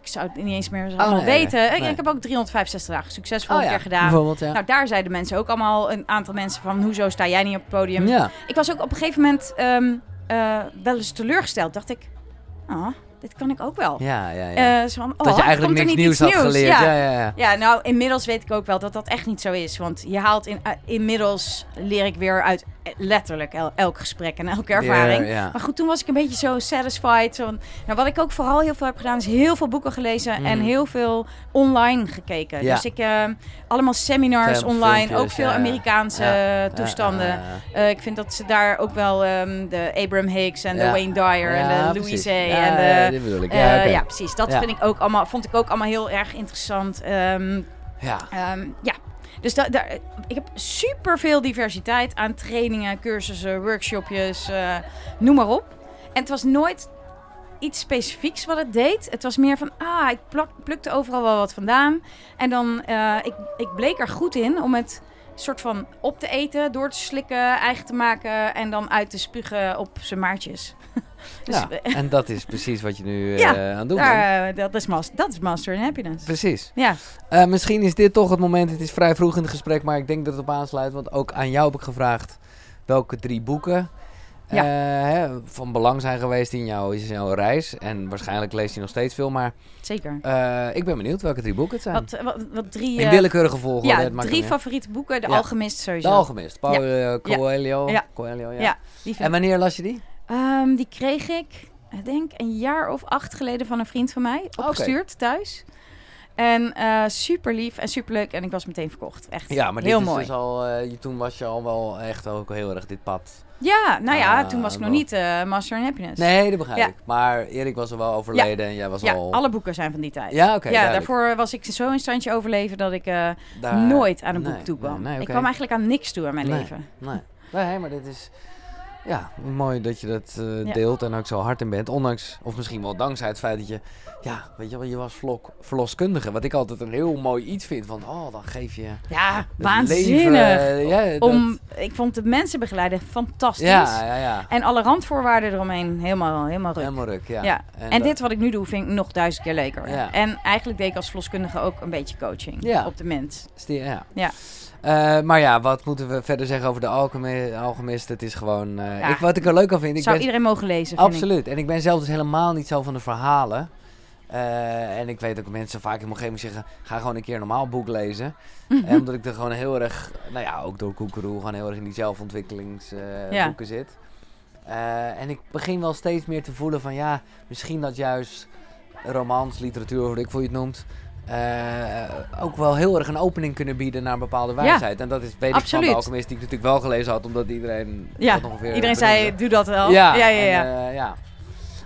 ik zou het niet eens meer Oh, nee, weten. Ik- nee. Ik heb ook 365 dagen succesvol Oh een ja, keer gedaan. Ja. Nou, daar zeiden mensen ook allemaal, een aantal mensen van, hoezo sta jij niet op het podium? ja. Ik was ook op een gegeven moment ehm, eh, wel eens teleurgesteld. Dacht ik, ah, dit kan ik ook wel. Ja, ja, ja. Eh, zo van, dat je oh, eigenlijk niks nieuws iets had geleerd. Ja. Ja, ja, ja. Ja, nou, inmiddels weet ik ook wel dat dat echt niet zo is. Want je haalt in, eh, inmiddels leer ik weer uit letterlijk el- elk gesprek en elke ervaring. Maar goed, toen was ik een beetje zo satisfied. Zo, nou, wat ik ook vooral heel veel heb gedaan, is heel veel boeken gelezen en Mhm. heel veel online gekeken. Dus ik, eh, allemaal seminars online, filmpjes, ook veel ja. Amerikaanse Ja, eh, toestanden. Eh, ik vind dat ze daar ook wel ehm, de Abraham Hicks en de. Wayne Dyer en de. Louise en de, ja, Ja, precies. Dat vind ik ook allemaal, vond ik ook allemaal heel erg interessant. Ehm, Ja. Ehm, ja, dus da- daar, ik heb super veel diversiteit aan trainingen, cursussen, workshopjes, eh, noem maar op. En het was nooit iets specifieks wat het deed. Het was meer van, ah, ik plak- plukte overal wel wat vandaan. En dan, eh, ik, ik bleek er goed in om het soort van op te eten, door te slikken, eigen te maken en dan uit te spugen op zijn maartjes. <laughs> dus ja. En dat is precies wat je nu <laughs> eh, aan het doen bent. daar, eh, dat, is mas- dat is Master in Happiness. Precies. Ja, Eh, misschien is dit toch het moment. Het is vrij vroeg in het gesprek, maar ik denk dat het op aansluit. Want ook aan jou heb ik gevraagd welke drie boeken Ja. hè, van belang zijn geweest in, jou, in jouw reis. En waarschijnlijk leest je nog steeds veel. Maar zeker. ik ben benieuwd welke drie boeken het zijn. Wat, wat, wat drie... in willekeurige volgorde. Ja, drie favoriete boeken. De. Alchemist De sowieso. Alchemist. Paulo Coelho. Coelho, ja. En wanneer las je die? Ehm, die kreeg ik, ik denk een jaar of acht geleden van een vriend van mij. Opgestuurd thuis. En eh, super lief en super leuk. En ik was meteen verkocht. Echt Ja, maar heel dit is mooi. dus al, eh, toen was je al wel echt ook heel erg dit pad. Ja, nou ja, Ah, toen was ik nog niet eh, Master in Happiness. Nee, dat begrijp Ja. ik. Maar Erik was er wel overleden en jij was Ja, al... alle boeken zijn van die tijd. Ja, oké, ja, duidelijk. daarvoor was ik zo in standje overleven dat ik Daar- nooit aan een nee, boek toe kwam. nee, nee, Ik kwam eigenlijk aan niks toe in mijn leven. Nee. nee, maar dit is... Ja, mooi dat je dat eh, Ja. deelt en ook zo hard in bent. Ondanks, of misschien wel dankzij het feit dat je... Ja, weet je wel, je was vlok, verloskundige. Wat ik altijd een heel mooi iets vind. Van, oh, dan geef je... Ja, waanzinnig. leven, eh, ja, dat- Om, ik vond de mensen begeleiden fantastisch. Ja, ja, ja. En alle randvoorwaarden eromheen helemaal, helemaal ruk. Helemaal ruk, ja. Ja. En, dat- dit wat ik nu doe, vind ik nog duizend keer leuker. En eigenlijk deed ik als verloskundige ook een beetje coaching op de mens. ja. Ja. Eh, maar ja, wat moeten we verder zeggen over de alchemi- alchemist? Het is gewoon... eh, Ja. ik, wat ik er leuk aan vind... Ik Zou ben, iedereen mogen lezen, vind ik. Absoluut. En ik ben zelf dus helemaal niet zo van de verhalen. Eh, en ik weet ook dat mensen vaak in mijn omgeving zeggen... ga gewoon een keer een normaal boek lezen. <laughs> En omdat ik er gewoon heel erg... Nou ja, ook door Koekeroe... gewoon heel erg in die zelfontwikkelingsboeken Ja. zit. En ik begin wel steeds meer te voelen van... ja, misschien dat juist romans, literatuur, hoe ik voor je het noemt... eh, ook wel heel erg een opening kunnen bieden naar een bepaalde wijsheid. En dat is, weet ik van de alchemist die ik natuurlijk wel gelezen had... omdat iedereen Ja, dat ongeveer Iedereen zei, doe dat wel. Ja, ja, ja. en, eh, ja.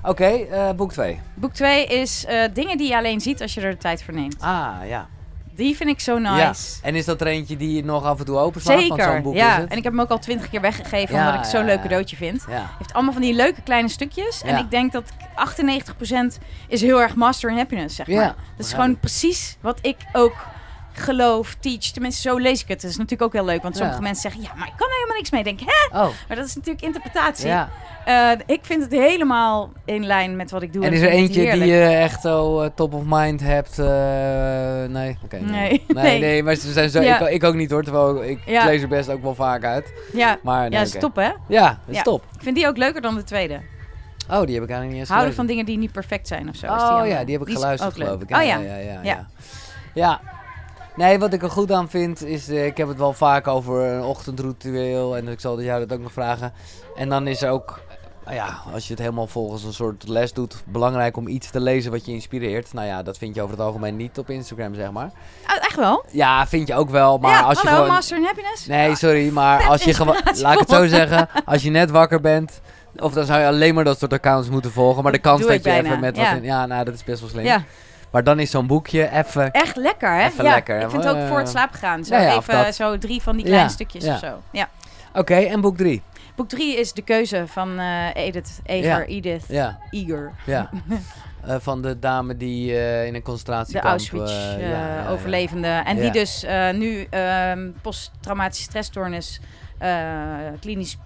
Oké, eh, boek 2. Boek 2 is dingen die je alleen ziet als je er de tijd voor neemt. Ah, ja. Die vind ik zo nice. ja. En is dat er eentje die je nog af en toe openslaat? Want Zeker, zo'n boek ja. is het. En ik heb hem ook al twintig keer weggegeven, Ja, omdat ik het zo'n leuk cadeautje vind. Ja. heeft allemaal van die leuke kleine stukjes. En ik denk dat 98% is heel erg master in happiness, zeg Ja, maar. Dat is gewoon precies wat ik ook geloof, teach. Tenminste, zo lees ik het. Dat is natuurlijk ook heel leuk. Want sommige Ja. mensen zeggen, ja, maar ik kan er helemaal niks mee. Ik denk, hè? Oh, Maar dat is natuurlijk interpretatie. ja. Eh, ik vind het helemaal in lijn met wat ik doe. En is er eentje die je echt zo eh, top of mind hebt? eh, nee. Nee. nee. <laughs> nee. Nee. nee, maar ze zijn zo, Ja. ik, ik ook niet hoor, terwijl ik lees er best ook wel vaak uit. Ja, Maar nee, ja is oké. top, hè? Ja, dat is Ja. top. Ik vind die ook leuker dan de tweede. Oh, die heb ik eigenlijk niet eens Houden van dingen die niet perfect zijn of zo. is Oh ja, die heb ik is geluisterd leuk. geloof ik. Oh ja, Ja. ja. Ja. Nee, wat ik er goed aan vind is, eh, ik heb het wel vaak over een ochtendritueel en ik zal jou dat ook nog vragen. En dan is er ook, nou ja, als je het helemaal volgens een soort les doet, belangrijk om iets te lezen wat je inspireert. Nou ja, dat vind je over het algemeen niet op Instagram, zeg maar. Oh, echt wel? Ja, vind je ook wel, maar ja, als je gewoon... Master in Happiness. Nee, sorry, maar <laughs> als je gewoon, laat ik het zo zeggen, als je net wakker bent, of dan zou je alleen maar dat soort accounts moeten volgen. Maar de kans dat je bijna, even met ja. wat in, ja, nou dat is best wel slim. Ja, Maar dan is zo'n boekje even echt lekker, hè? Even ja, lekker, Ik vind het ook Eh, voor het slapen gaan. Zo ja, ja, of even dat. zo drie van die kleine stukjes ja. of zo. Ja. Oké, en boek drie. Boek drie is De Keuze van eh, Edith Eger. Edith Eger. ja. <laughs> Eh, van de dame die in een concentratiekamp... De Auschwitz eh, eh, ja, ja, ja. overlevende. En die dus nu ehm posttraumatische stressstoornis klinisch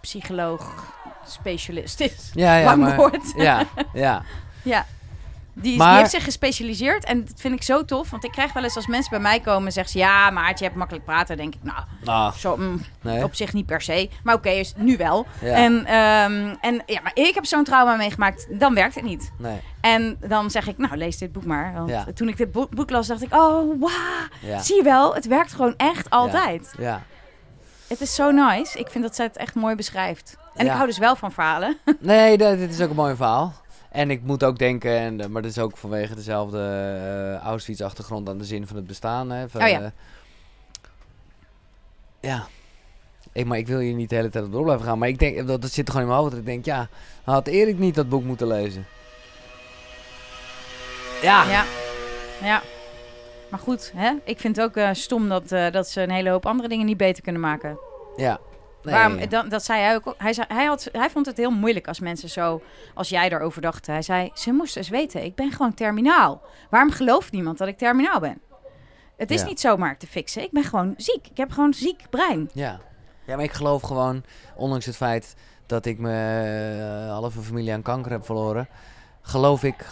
psycholoog specialist is. Ja, ja, Lang maar, woord. ja, <laughs> ja. Ja. Die, Maar- die heeft zich gespecialiseerd en dat vind ik zo tof. Want ik krijg wel eens als mensen bij mij komen en zeggen ze... Ja, Maartje, je hebt makkelijk praten. Denk ik, nou, Nou, zo, mm, nee. op zich niet per se. Maar oké, is nu wel. Ja. En, ehm, en ja, maar ik heb zo'n trauma meegemaakt. Dan werkt het niet. Nee. En dan zeg ik, nou, lees dit boek maar. Want Ja. toen ik dit boek, boek las, dacht ik... Oh. Ja. Zie je wel, het werkt gewoon echt altijd. Ja. Het is zo nice. Ik vind dat zij het echt mooi beschrijft. En Ja. ik hou dus wel van verhalen. <laughs> Nee, dit is ook een mooi verhaal. En ik moet ook denken, en, eh, maar dat is ook vanwege dezelfde eh, Auschwitz-achtergrond aan de zin van het bestaan. Hè, van, Oh ja. eh, ja. Ik, maar ik wil hier niet de hele tijd op door blijven gaan. Maar ik denk, dat, dat zit gewoon in mijn hoofd. Dat ik denk, ja, had Erik niet dat boek moeten lezen? Ja. Ja. ja. Maar goed, hè? ik vind het ook stom dat, dat ze een hele hoop andere dingen niet beter kunnen maken. Ja. Nee. Waarom, dat, dat zei hij ook. Hij, zei, hij, had, hij vond het heel moeilijk als mensen zo, als jij daarover dacht. Hij zei, ze moesten eens weten, ik ben gewoon terminaal. Waarom gelooft niemand dat ik terminaal ben? Het is Ja. niet zomaar te fixen. Ik ben gewoon ziek. Ik heb gewoon ziek brein. Ja. ja, maar ik geloof gewoon, ondanks het feit dat ik mijn eh, halve familie aan kanker heb verloren, geloof ik,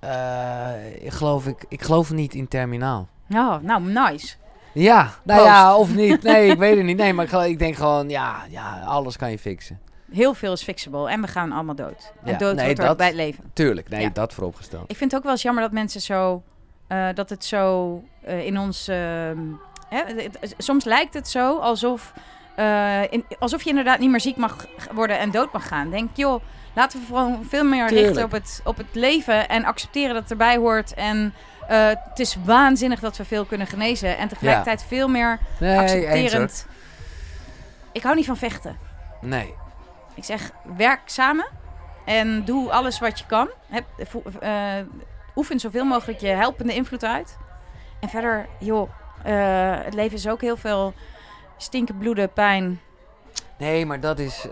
eh, ik geloof ik, ik geloof niet in terminaal. Oh, nou, nice. Ja, nou Proost. ja, of niet. Nee, ik <laughs> weet het niet. Nee, maar ik, denk gewoon, ja, ja, alles kan je fixen. Heel veel is fixable en we gaan allemaal dood. En Ja, dood nee, dat- bij het leven. Tuurlijk, nee, Ja. dat vooropgesteld. Ik vind het ook wel eens jammer dat mensen zo... eh, dat het zo eh, in ons... ehm, hè, het- soms lijkt het zo alsof... eh, in, alsof je inderdaad niet meer ziek mag worden en dood mag gaan. Denk, joh, laten we gewoon veel meer Tuurlijk. richten op het, op het leven... en accepteren dat het erbij hoort. En eh, het is waanzinnig dat we veel kunnen genezen. En tegelijkertijd veel meer Nee, accepterend... Ik hou niet van vechten. Nee. Ik zeg, werk samen en doe alles wat je kan. Heb, eh, oefen zoveel mogelijk je helpende invloed uit. En verder, joh, eh, het leven is ook heel veel stinken, bloeden, pijn. Nee, maar dat is.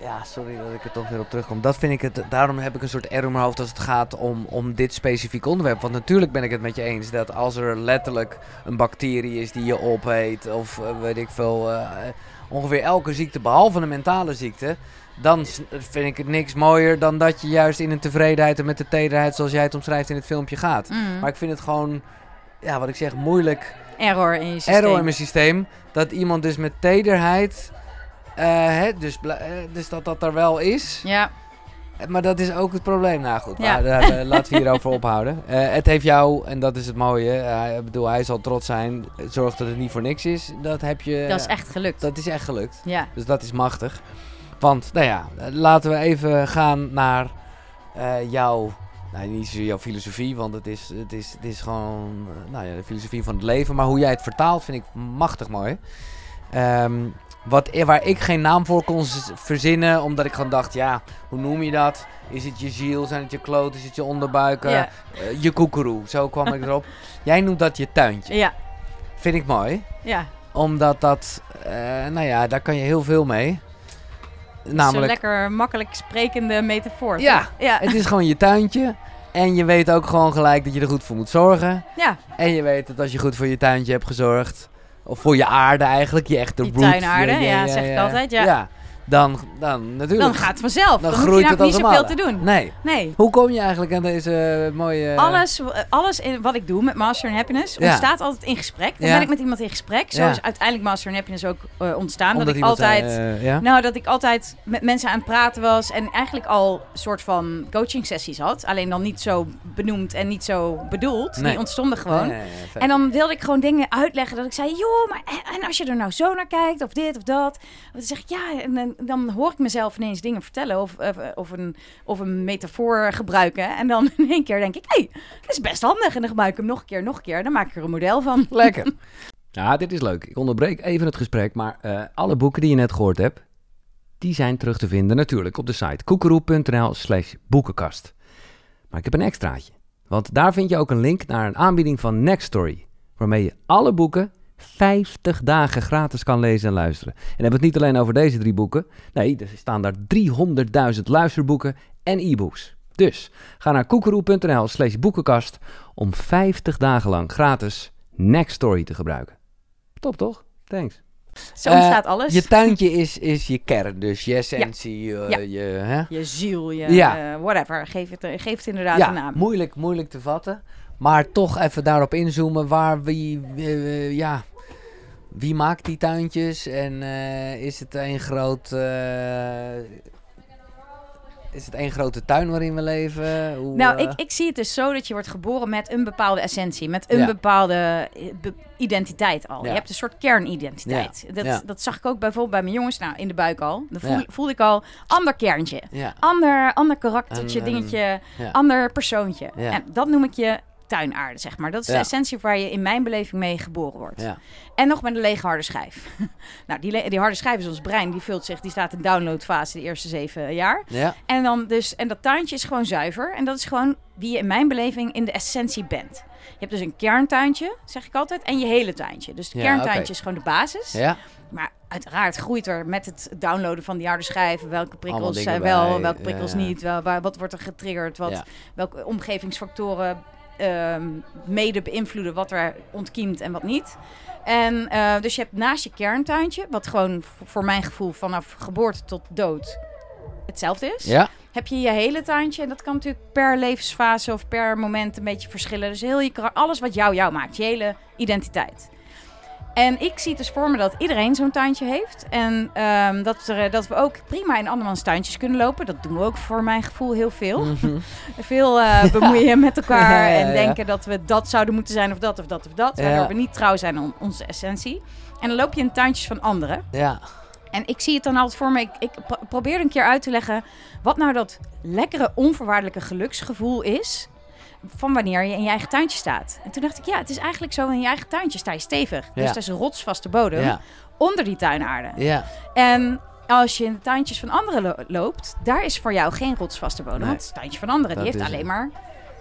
Ja, sorry dat ik er toch weer op terugkom. Dat vind ik het. Daarom heb ik een soort error in mijn hoofd als het gaat om, om dit specifieke onderwerp. Want natuurlijk ben ik het met je eens dat als er letterlijk een bacterie is die je opeet, of eh, weet ik veel, eh, ongeveer elke ziekte behalve een mentale ziekte. Dan vind ik het niks mooier dan dat je juist in een tevredenheid en met de tederheid, zoals jij het omschrijft in het filmpje, gaat. Mm. Maar ik vind het gewoon, ja, wat ik zeg, moeilijk Error in je systeem. error in mijn systeem. Dat iemand dus met tederheid. Eh, hè, dus, eh, dus dat dat er wel is. Ja, Eh, Maar dat is ook het probleem. Nou goed, Ja. maar, eh, laten we hierover <laughs> ophouden. Het heeft jou, en dat is het mooie. ik bedoel, hij zal trots zijn. Zorg dat het niet voor niks is. Dat heb je. dat is echt gelukt. Dat is echt gelukt. Ja, Dus dat is machtig. Want, nou ja, laten we even gaan naar jouw. Nou, niet zozeer jouw filosofie, want het is, het is, het is gewoon nou ja, de filosofie van het leven. Maar hoe jij het vertaalt vind ik machtig mooi. Ehm, wat, waar ik geen naam voor kon verzinnen, omdat ik gewoon dacht, ja, hoe noem je dat? Is het je ziel, zijn het je kloot, is het je onderbuik, eh, ja, eh, je koekeroe? Zo kwam ik erop. <laughs> Jij noemt dat je tuintje. ja, Vind ik mooi, ja. omdat dat, eh, nou ja, daar kan je heel veel mee. Zo'n Namelijk, lekker makkelijk sprekende metafoor. Ja. Ja, het is gewoon je tuintje. En je weet ook gewoon gelijk dat je er goed voor moet zorgen. ja. En je weet dat als je goed voor je tuintje hebt gezorgd, of voor je aarde eigenlijk, je echte Je root. tuinaarde, ja, zeg ik altijd, ja. Dan, dan natuurlijk. dan gaat het vanzelf. Dan, hoef je groeit nou het niet zoveel te doen. Nee. Nee. Hoe kom je eigenlijk aan deze mooie... Alles, alles in wat ik doe met Master in Happiness Ja. ontstaat altijd in gesprek. Dan Ja. ben ik met iemand in gesprek. Zo Ja. is uiteindelijk Master in Happiness ook eh, ontstaan. Omdat dat ik altijd... eh? Nou, dat ik altijd met mensen aan het praten was en eigenlijk al een soort van coaching sessies had. Alleen dan niet zo benoemd en niet zo bedoeld. Nee. Die ontstonden gewoon. Nee, nee, vet. En dan wilde ik gewoon dingen uitleggen. Dat ik zei, joh, maar en- en als je er nou zo naar kijkt, of dit of dat. Dan zeg ik, ja, en dan, dan hoor ik mezelf ineens dingen vertellen. Of, of, of, een, of een metafoor gebruiken. En dan <laughs> in één keer denk ik, hé, hey, dat is best handig. En dan gebruik ik hem nog een keer, nog een keer. Dan maak ik er een model van. <laughs> Lekker. <laughs> Ja, dit is leuk. Ik onderbreek even het gesprek, maar eh, alle boeken die je net gehoord hebt, die zijn terug te vinden natuurlijk op de site koekeroe.nl slash boekenkast. Maar ik heb een extraatje, want daar vind je ook een link naar een aanbieding van Nextory, waarmee je alle boeken 50 dagen gratis kan lezen en luisteren. En dan hebben we het niet alleen over deze drie boeken, nee, er staan daar 300.000 luisterboeken en e-books. Dus ga naar koekeroe.nl slash boekenkast om 50 dagen lang gratis Nextory te gebruiken. Top toch? Thanks. Zo Eh, ontstaat alles. Je tuintje is, is je kern, dus je essentie, je, Ja. je, hè? Je ziel, je Ja. eh, whatever. Geef het, eh, geef het inderdaad ja, een naam. moeilijk, moeilijk te vatten. Maar toch even daarop inzoomen waar wie, ja, wie maakt die tuintjes en eh, is het een groot, eh, is het één grote tuin waarin we leven? Hoe, Nou, eh, ik, ik zie het dus zo dat je wordt geboren met een bepaalde essentie, met een Ja. bepaalde be- identiteit al. Ja. Je hebt een soort kernidentiteit. Dat, Ja. dat zag ik ook bijvoorbeeld bij mijn jongens, nou in de buik al. Dan voel, voelde ik al ander kerntje, ja, ander, ander karaktertje, dingetje, ander persoontje. En dat noem ik je tuinaarde, zeg maar. Dat is de Ja. essentie waar je in mijn beleving mee geboren wordt. ja, En nog met een lege harde schijf. <laughs> nou, die, die harde schijf is ons brein. Die vult zich, die staat in downloadfase de eerste zeven jaar. ja, En, dan dus, en dat tuintje is gewoon zuiver. En dat is gewoon wie je in mijn beleving in de essentie bent. Je hebt dus een kerntuintje, zeg ik altijd, en je hele tuintje. Dus het kerntuintje is gewoon de basis. ja, Maar uiteraard groeit er met het downloaden van die harde schijven... welke prikkels zijn wel, bij, welke prikkels ja. niet... Wel, wat wordt er getriggerd, wat, Ja. welke omgevingsfactoren ehm, mede beïnvloeden... wat er ontkiemt en wat niet. En eh, dus je hebt naast je kerntuintje... wat gewoon voor mijn gevoel vanaf geboorte tot dood hetzelfde is ja, heb je je hele tuintje. En dat kan natuurlijk per levensfase of per moment een beetje verschillen. Dus heel je, alles wat jou jou maakt, je hele identiteit. En ik zie het dus voor me dat iedereen zo'n tuintje heeft. En ehm, dat, er, dat we ook prima in andermans tuintjes kunnen lopen. Dat doen we ook voor mijn gevoel heel veel. Mhm. <laughs> Veel eh, bemoeien met elkaar <laughs> Ja, ja, en denken dat we dat zouden moeten zijn of dat of dat of dat. Waardoor we niet trouw zijn aan onze essentie. En dan loop je in tuintjes van anderen. ja, En ik zie het dan altijd voor me. Ik, ik pro- probeer een keer uit te leggen wat nou dat lekkere, onvoorwaardelijke geluksgevoel is. Van wanneer je in je eigen tuintje staat. En toen dacht ik, ja, het is eigenlijk zo. In je eigen tuintje sta je stevig. Dus dat is een rotsvaste bodem ja, onder die tuinaarde. ja, En als je in de tuintjes van anderen lo- loopt, daar is voor jou geen rotsvaste bodem. Nee. Want het tuintje van anderen, Dat die heeft alleen maar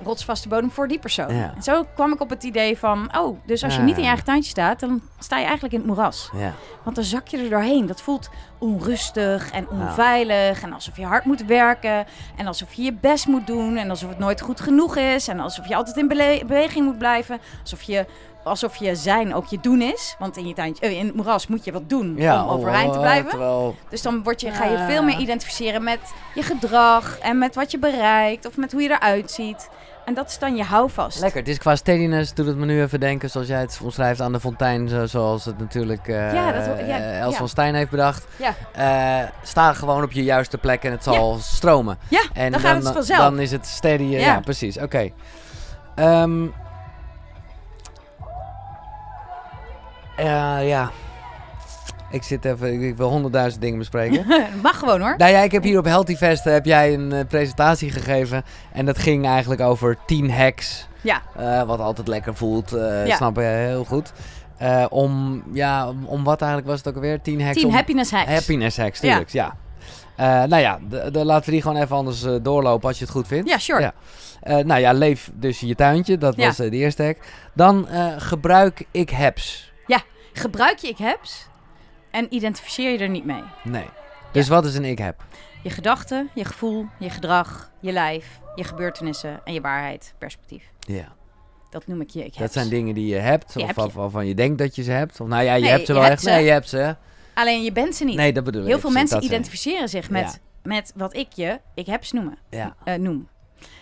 rotsvaste bodem voor die persoon. Ja. En zo kwam ik op het idee van, oh, dus als je Ja. niet in je eigen tuintje staat, dan sta je eigenlijk in het moeras. ja, Want dan zak je er doorheen. Dat voelt onrustig en onveilig. En alsof je hard moet werken. En alsof je je best moet doen. En alsof het nooit goed genoeg is. En alsof je altijd in bele- beweging moet blijven. Alsof je, alsof je zijn ook je doen is. Want in, je tuintje, eh, in het moeras moet je wat doen ja. om overeind te oh, blijven. Terwijl, Dus dan word je, ga je Ja. veel meer identificeren met je gedrag. En met wat je bereikt. Of met hoe je eruit ziet. En dat is dan je houvast. Lekker, het is qua steadiness, doet het me nu even denken zoals jij het omschrijft aan de fontein, zo- zoals het natuurlijk eh Ja, dat- ja, eh, Els ja. van Stijn heeft bedacht. Ja. Eh, sta gewoon op je juiste plek en het zal stromen. Ja, En dan gaat het vanzelf. Dan is het steady, ja, Ja. precies, oké. Ehm, eh, ja, ik zit even, ik- wil honderdduizend dingen bespreken. <laughs> Mag gewoon hoor. Nou ja, ik heb hier op Healthy Fest heb jij een eh, presentatie gegeven. En dat ging eigenlijk over 10 hacks. Ja. eh, wat altijd lekker voelt. eh Ja. Snap je heel goed. Eh, om, ja, om, om wat eigenlijk was het ook alweer? 10 hacks. 10 om, happiness hacks. Happiness hacks, tuurlijk. Ja. Eh, nou ja, de, de- laten we die gewoon even anders eh, doorlopen als je het goed vindt. Ja, sure. Ja. Eh, nou ja, leef dus je tuintje. Dat Ja. was eh, de eerste hack. Dan eh, gebruik ik haps. Gebruik je ik heb's en identificeer je er niet mee. Nee. Dus wat is een ik heb? Je gedachten, je gevoel, je gedrag, je lijf, je gebeurtenissen en je waarheid, perspectief. Ja. Dat noem ik je ik Dat heb's. zijn dingen die je hebt, Die of heb je. waarvan- je denkt dat je ze hebt. Of nou ja, je Nee, hebt ze je wel hebt echt. ze. Nee, je hebt ze. Alleen je bent ze niet. Nee, dat bedoel ik. Heel veel mensen dat identificeren zich met, Ja. met wat ik je ik heb's noemen, Ja, eh, noem.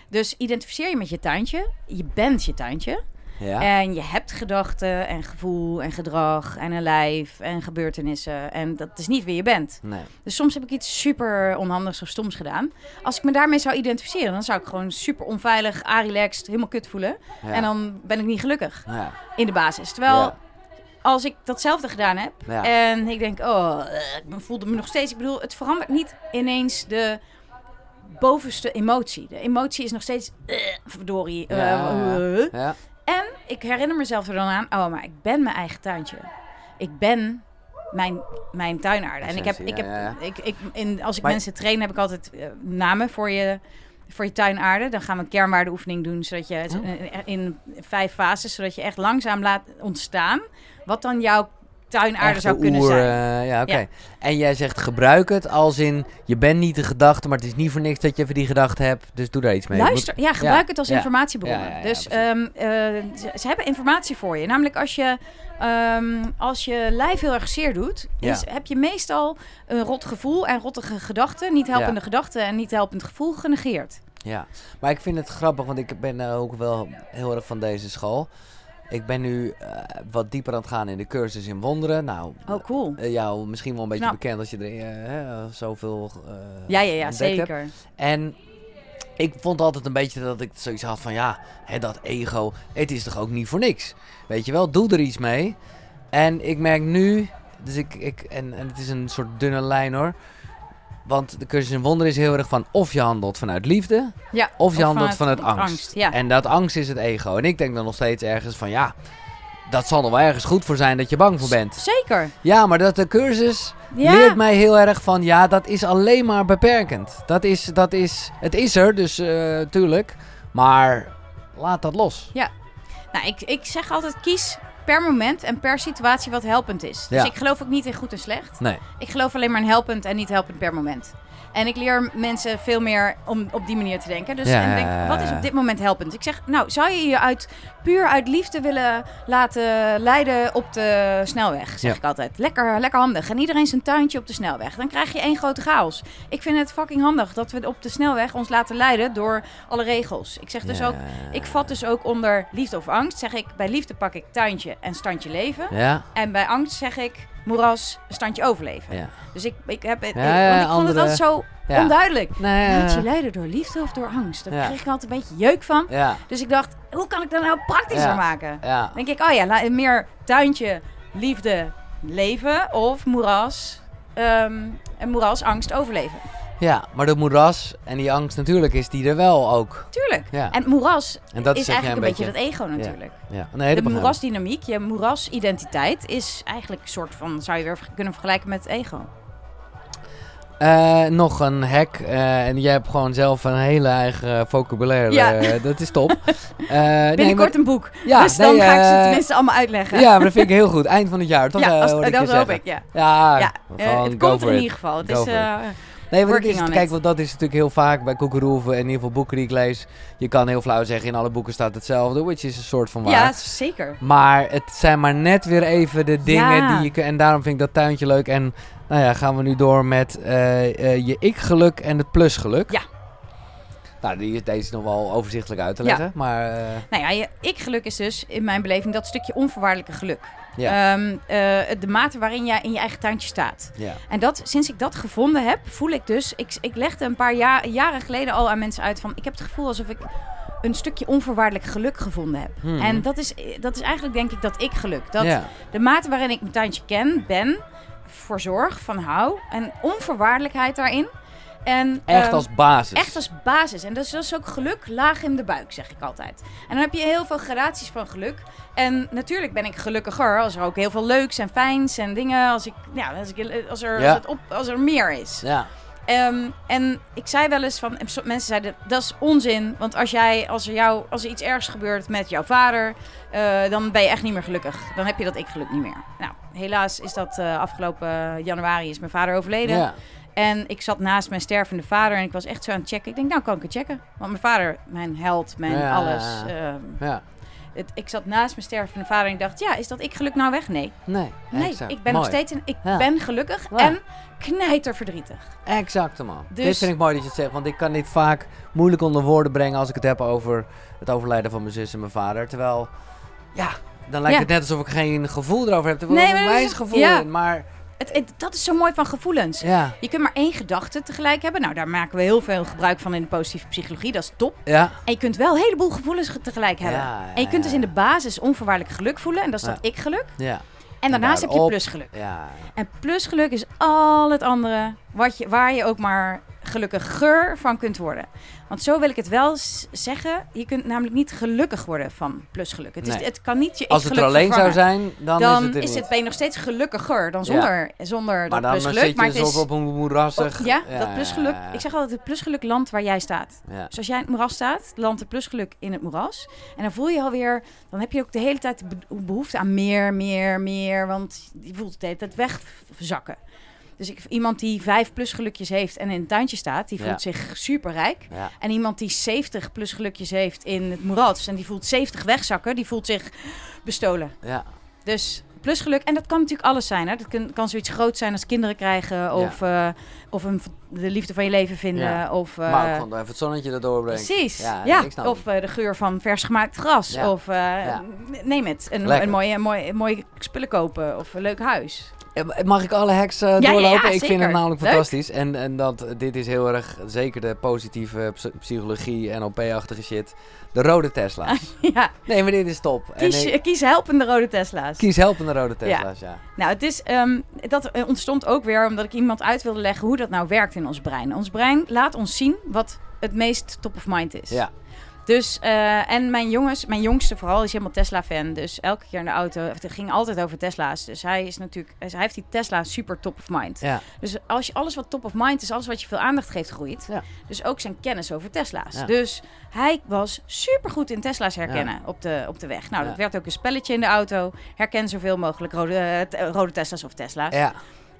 Dus identificeer je met je tuintje. Je bent je tuintje. Ja. En je hebt gedachten en gevoel en gedrag en een lijf en gebeurtenissen. En dat is niet wie je bent. Nee. Dus soms heb ik iets super onhandigs of stoms gedaan. Als ik me daarmee zou identificeren, dan zou ik gewoon super onveilig, relaxed, helemaal kut voelen. Ja. En dan ben ik niet gelukkig Ja. in de basis. Terwijl als ik datzelfde gedaan heb Ja. en ik denk, oh, eh, ik voelde me nog steeds. Ik bedoel, het verandert niet ineens de bovenste emotie. De emotie is nog steeds, eh, verdorie. Ja. eh. Ja. En ik herinner mezelf er dan aan, oh, maar ik ben mijn eigen tuintje. Ik ben mijn, mijn tuinaarde. En ik heb, ik heb. Ik, ik, in, als ik Maar- mensen train, heb ik altijd eh, namen voor je, voor je tuinaarde. Dan gaan we een kernwaardeoefening doen, zodat je het, Oh. in vijf fases, zodat je echt langzaam laat ontstaan. Wat dan jouw tuinaarde zou kunnen oer, zijn. eh, ja, oké. Ja. En jij zegt gebruik het als in, je bent niet de gedachte, maar het is niet voor niks dat je even die gedachte hebt. Dus doe daar iets mee. Luister, ja, gebruik Ja, het als ja. ja, dus ehm, eh, ze, ze hebben informatie voor je. Namelijk als je, ehm, als je lijf heel erg zeer doet, is, heb je meestal een rot gevoel en rottige gedachten, niet helpende gedachten en niet helpend gevoel genegeerd. Ja, maar ik vind het grappig, want ik ben ook wel heel erg van deze school. Ik ben nu eh, wat dieper aan het gaan in de cursus in wonderen. Nou, Oh, cool. eh, jou misschien wel een beetje Nou. bekend als je er hè, zoveel Ja, ja, ja, hebt. zeker. En ik vond altijd een beetje dat ik zoiets had van ja, hè, dat ego, het is toch ook niet voor niks. Weet je wel, doe er iets mee. En ik merk nu, dus ik, ik en, en het is een soort dunne lijn hoor. Want de cursus in wonder is heel erg van of je handelt vanuit liefde, Ja, of je handelt vanuit vanuit angst. ja. En dat angst is het ego. En ik denk dan nog steeds ergens van ja, dat zal er wel ergens goed voor zijn dat je bang voor bent. Zeker. Ja, maar dat de cursus Ja. leert mij heel erg van ja, dat is alleen maar beperkend. Dat is, dat is, het is er, dus eh tuurlijk. Maar laat dat los. Nou, ik, ik zeg altijd kies per moment en per situatie wat helpend is. Dus Ja. ik geloof ook niet in goed en slecht. Nee. Ik geloof alleen maar in helpend en niet helpend per moment. En ik leer mensen veel meer om op die manier te denken. Dus Ja, en denk, wat is op dit moment helpend? Ik zeg, nou, zou je je uit, puur uit liefde willen laten leiden op de snelweg? Zeg Ja. ik altijd. Lekker, lekker handig. En iedereen zijn tuintje op de snelweg. Dan krijg je één grote chaos. Ik vind het fucking handig dat we op de snelweg ons laten leiden door alle regels. Ik zeg dus Ja. ook, ik vat dus ook onder liefde of angst. Zeg ik, bij liefde pak ik tuintje en standje leven. Ja, En bij angst zeg ik moeras, standje overleven. ja. Dus ik, ik heb Ja, ik- ja, want ik vond andere- het altijd zo onduidelijk. Nee, Laat je leiden door liefde of door angst? Daar kreeg ik altijd een beetje jeuk van. Dus ik dacht, hoe kan ik dat nou praktischer maken? Dan denk ik, oh ja, meer tuintje, liefde, leven of moeras, ehm, en moeras, angst, overleven. Ja, maar de moeras en die angst natuurlijk is die er wel ook. Tuurlijk. Ja. En moeras En dat is eigenlijk een beetje, dat ego natuurlijk. Ja, nee, dat De moerasdynamiek, je moerasidentiteit is eigenlijk een soort van, zou je weer kunnen vergelijken met het ego. Eh, nog een hack. eh, en jij hebt gewoon zelf een hele eigen vocabulaire. Ja. eh, dat is top. <laughs> Nee, Binnenkort maar- een boek. Ja, dus dan ga ik ze tenminste allemaal uitleggen. Ja, maar dat vind ik heel goed. Eind van het jaar, toch? ja, als, dat hoop ik, ja. Ja, het komt in ieder geval. Het Go is, Nee, want is, kijk, it. want dat is natuurlijk heel vaak bij Koekeroeven en in ieder geval boeken die ik lees. Je kan heel flauw zeggen, in alle boeken staat hetzelfde, which is een soort van waar. ja, zeker. Maar het zijn maar net weer even de dingen Ja. die je... En daarom vind ik dat tuintje leuk. En nou ja, gaan we nu door met eh, eh, je ik-geluk en het plus-geluk. Ja. Nou, die is, deze is nog wel overzichtelijk uit te Ja. leggen. Maar eh, Nou ja, je ik-geluk is dus in mijn beleving dat stukje onvoorwaardelijke geluk. Ja. Ehm, eh, de mate waarin jij in je eigen tuintje staat. ja. En dat, sinds ik dat gevonden heb, voel ik dus... Ik, ik legde een paar ja- jaren geleden al aan mensen uit van... Ik heb het gevoel alsof ik een stukje onvoorwaardelijk geluk gevonden heb. Hmm. En dat is, dat is eigenlijk denk ik dat ik-geluk. Dat ja. de mate waarin ik mijn tuintje ken, ben, voor zorg, van hou... En onvoorwaardelijkheid daarin. En, Echt ehm, als basis. Echt als basis. En dat is, dat is ook geluk laag in de buik, zeg ik altijd. En dan heb je heel veel gradaties van geluk. En natuurlijk ben ik gelukkiger als er ook heel veel leuks en fijns en dingen. Als, ik, ja, als, ik, als, er, Ja. als, het op, als er meer is. Ja. Ehm, en ik zei wel eens van, mensen zeiden dat is onzin. Want als, jij, als, er jou, als er iets ergs gebeurt met jouw vader, eh, dan ben je echt niet meer gelukkig. Dan heb je dat ik geluk niet meer. Nou, helaas is dat eh, afgelopen januari is mijn vader overleden. Ja. En ik zat naast mijn stervende vader en ik was echt zo aan het checken. Ik denk, nou kan ik het checken. Want mijn vader, mijn held, mijn Ja. alles. ehm, ja. het, ik zat naast mijn stervende vader en ik dacht, ja, is dat ik geluk nou weg? Nee. Nee, Nee, exact. ik ben Mooi. nog steeds een, ik Ja. ben gelukkig Ja. en knijterverdrietig. Exact, man. Dus- Dit vind ik mooi dat je het zegt, want ik kan dit vaak moeilijk onder woorden brengen als ik het heb over het overlijden van mijn zus en mijn vader. Terwijl, ja, dan lijkt Ja. het net alsof ik geen gevoel erover heb. Terwijl Nee, is- gevoel in, maar Het, het- dat is zo mooi van gevoelens. ja, Je kunt maar één gedachte tegelijk hebben. Nou, daar maken we heel veel gebruik van in de positieve psychologie. Dat is top. ja, En je kunt wel een heleboel gevoelens ge- tegelijk hebben. Ja, en je kunt dus in de basis onvoorwaardelijk geluk voelen. En dat is dat ik-geluk. ja, En daarnaast heb je plusgeluk. ja. En plusgeluk is al het andere wat je, waar je ook maar gelukkiger van kunt worden. Want zo wil ik het wel zeggen. Je kunt namelijk niet gelukkig worden van plusgeluk. Het, is, Nee. het kan niet je Als het er alleen zou zijn, dan, Dan is het is het, ben je nog steeds gelukkiger dan Ja. zonder, zonder maar dat dan plusgeluk. zit je maar het is, op een moerassig... ja, dat plusgeluk. Ik zeg altijd, het plusgeluk landt waar jij staat. Ja. Dus als jij in het moeras staat, landt het plusgeluk in het moeras. En dan voel je alweer, dan heb je ook de hele tijd behoefte aan meer, meer, meer. Want je voelt het de hele tijd wegzakken. Dus ik, iemand die vijf plusgelukjes heeft en in het tuintje staat, die voelt Ja. zich superrijk. Ja. En iemand die 70 plusgelukjes heeft in het moeras en die voelt 70 wegzakken, die voelt zich bestolen. ja. Dus plusgeluk, en dat kan natuurlijk alles zijn. Hè? Dat kan, kan zoiets groot zijn als kinderen krijgen, of, eh, of een, de liefde van je leven vinden. Ja. Of, eh, maar ook gewoon even het zonnetje erdoor brengen. Precies. Ja, of eh, de geur van vers gemaakt gras. Of uh, neem het. Een, een mooie, mooie, mooie spullen kopen. Of een leuk huis. Eh, Mag ik alle hacks eh, ja, doorlopen? ja, ik vind het namelijk Leuk. fantastisch. En, en dat, dit is heel erg, zeker de positieve ps- psychologie, NLP-achtige shit. De rode Tesla's. <laughs> ja, nee, maar dit is top. En kies, ik- kies helpende rode Tesla's. kies helpende rode Tesla's, ja. Nou, het is, ehm, dat eh, ontstond ook weer omdat ik iemand uit wilde leggen hoe dat nou werkt in ons brein. Ons brein laat ons zien wat het meest top of mind is. Ja, Dus, eh, en mijn jongens, mijn jongste vooral, is helemaal Tesla-fan. Dus elke keer in de auto, het ging altijd over Tesla's. Dus hij is natuurlijk, hij heeft die Tesla super top of mind. ja. Dus als je alles wat top of mind is, alles wat je veel aandacht geeft, groeit. Ja. Dus ook zijn kennis over Tesla's. Ja. Dus hij was super goed in Tesla's herkennen op, de, op de weg. Nou, dat werd ook een spelletje in de auto. Herken zoveel mogelijk rode, eh, rode Tesla's of Tesla's. ja.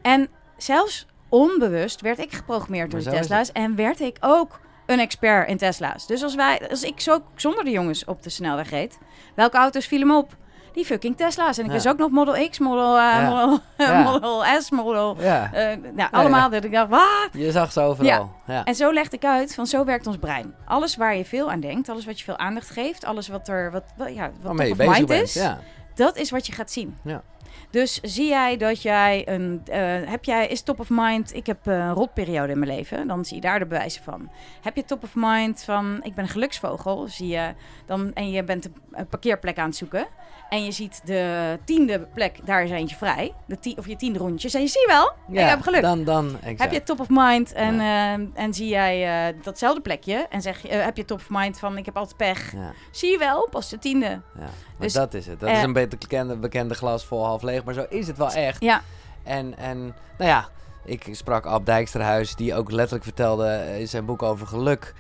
En zelfs onbewust werd ik geprogrammeerd door Maar is Tesla's. En werd ik ook een expert in Tesla's. Dus als, wij, als ik zo zonder de jongens op de snelweg reed, welke auto's vielen me op? Die fucking Tesla's. En ik Ja. wist ook nog Model X, Model, eh, Ja. Model, Ja. <laughs> Model S, Model... ja. eh, nou, allemaal dat ik dacht, wat? Je zag ze overal. Ja. En zo legde ik uit van zo werkt ons brein. Alles waar je veel aan denkt, alles wat je veel aandacht geeft, alles wat er wat, ja, wat top of mind bent. is, Ja. dat is wat je gaat zien. Ja. Dus zie jij dat jij een. eh, heb jij, is top of mind. Ik heb een rotperiode in mijn leven. Dan zie je daar de bewijzen van. Heb je top of mind van. Ik ben een geluksvogel. Zie je dan. En je bent een parkeerplek aan het zoeken. En je ziet de tiende plek. Daar is eentje vrij. De tie, of je tiende rondjes. En je ziet wel. Ja, ik heb geluk. Dan, dan, exact. Heb je top of mind en, eh, en zie jij eh, datzelfde plekje en zeg je, eh, heb je top of mind van ik heb altijd pech. Ja, Zie je wel, pas de tiende. ja. Maar Dus, dat is het. Dat eh, is een beetje bekende, bekende glas vol half leeg. Maar zo is het wel echt. Ja, En, en nou ja, ik sprak Ab Dijksterhuis, die ook letterlijk vertelde in zijn boek over geluk.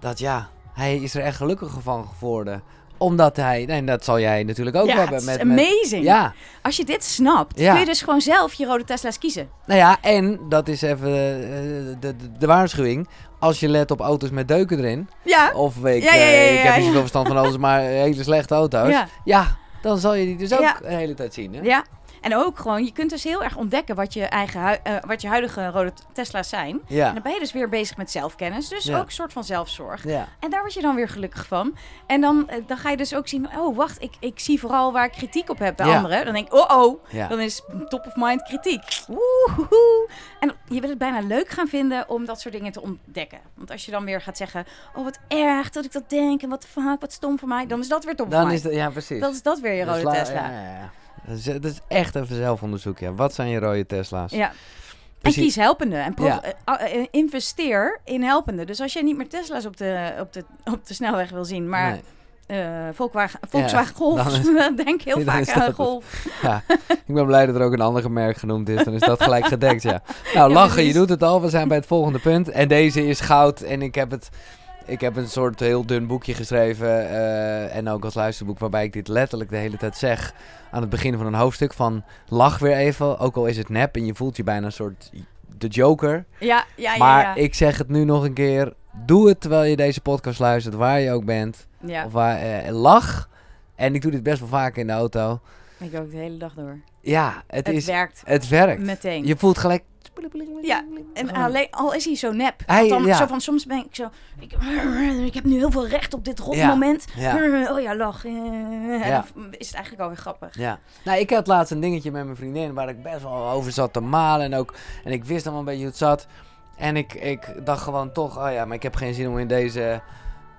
Dat ja, hij is er echt gelukkiger van geworden. Omdat hij, nee, dat zal jij natuurlijk ook ja hebben. met, amazing. ja, Als je dit snapt, Ja. kun je dus gewoon zelf je rode Tesla's kiezen. nou ja, en dat is even eh, de, de, de waarschuwing. Als je let op auto's met deuken erin. Ja, Of ik, eh, ik heb niet zoveel verstand van auto's, maar hele slechte auto's. Ja. dan zal je die dus ook de hele tijd zien. Hè? ja. En ook gewoon, je kunt dus heel erg ontdekken wat je, eigen eh, wat je huidige rode Tesla's zijn. En Ja. dan ben je dus weer bezig met zelfkennis. Dus Ja. ook een soort van zelfzorg. ja. En daar word je dan weer gelukkig van. En dan, eh, dan ga je dus ook zien, oh wacht, ik, ik zie vooral waar ik kritiek op heb bij anderen. Dan denk ik, oh oh, dan is top of mind kritiek. Woehoe. En je wil het bijna leuk gaan vinden om dat soort dingen te ontdekken. Want als je dan weer gaat zeggen, oh wat erg dat ik dat denk en wat fuck, wat stom voor mij. Dan is dat weer top of Dan is het, ja, precies. Dat is dat weer je Dus rode la- Tesla. Dat, is, dat is echt even zelfonderzoek, ja. Wat zijn je rode Tesla's? Ja. En kies helpende. En Ja. eh, ah, eh, investeer in helpende. Dus als je niet meer Tesla's op de, op de, op de snelweg wil zien, maar Nee. eh, Volkswagen, Volkswagen Golf, is- <laughs> denk heel vaak aan. Golf. <laughs> Ja, ik ben blij dat er ook een ander merk genoemd is. Dan is dat gelijk gedekt, ja. <laughs> Nou, lachen, je doet het al. We zijn bij het volgende punt. En deze is goud. En ik heb het... Ik heb een soort heel dun boekje geschreven. eh, en ook als luisterboek waarbij ik dit letterlijk de hele tijd zeg. Aan het begin van een hoofdstuk. Van lach weer even. Ook al is het nep. En je voelt je bijna een soort de joker. Ja, ja, ja. maar ja. ik zeg het nu nog een keer. Doe het terwijl je deze podcast luistert. Waar je ook bent. ja. Of waar, eh, lach. En ik doe dit best wel vaak in de auto. ik ook de hele dag door. Ja, het, Het is... werkt Het werkt. meteen. Je voelt gelijk... Ja, En Gewoon- alleen, al is hij zo nep. Hij- dan, ja. zo van, soms ben ik zo... Ik, <laughs> ik heb nu heel veel recht op dit rot Ja. <laughs> Oh ja, lach. <laughs> En Ja. dan is het eigenlijk alweer grappig. Ja. Nou, ik had laatst een dingetje met mijn vriendin waar ik best wel over zat te malen. En, ook, en ik wist dan wel een beetje hoe het zat. En ik, ik dacht gewoon toch, oh ja, maar ik heb geen zin om in deze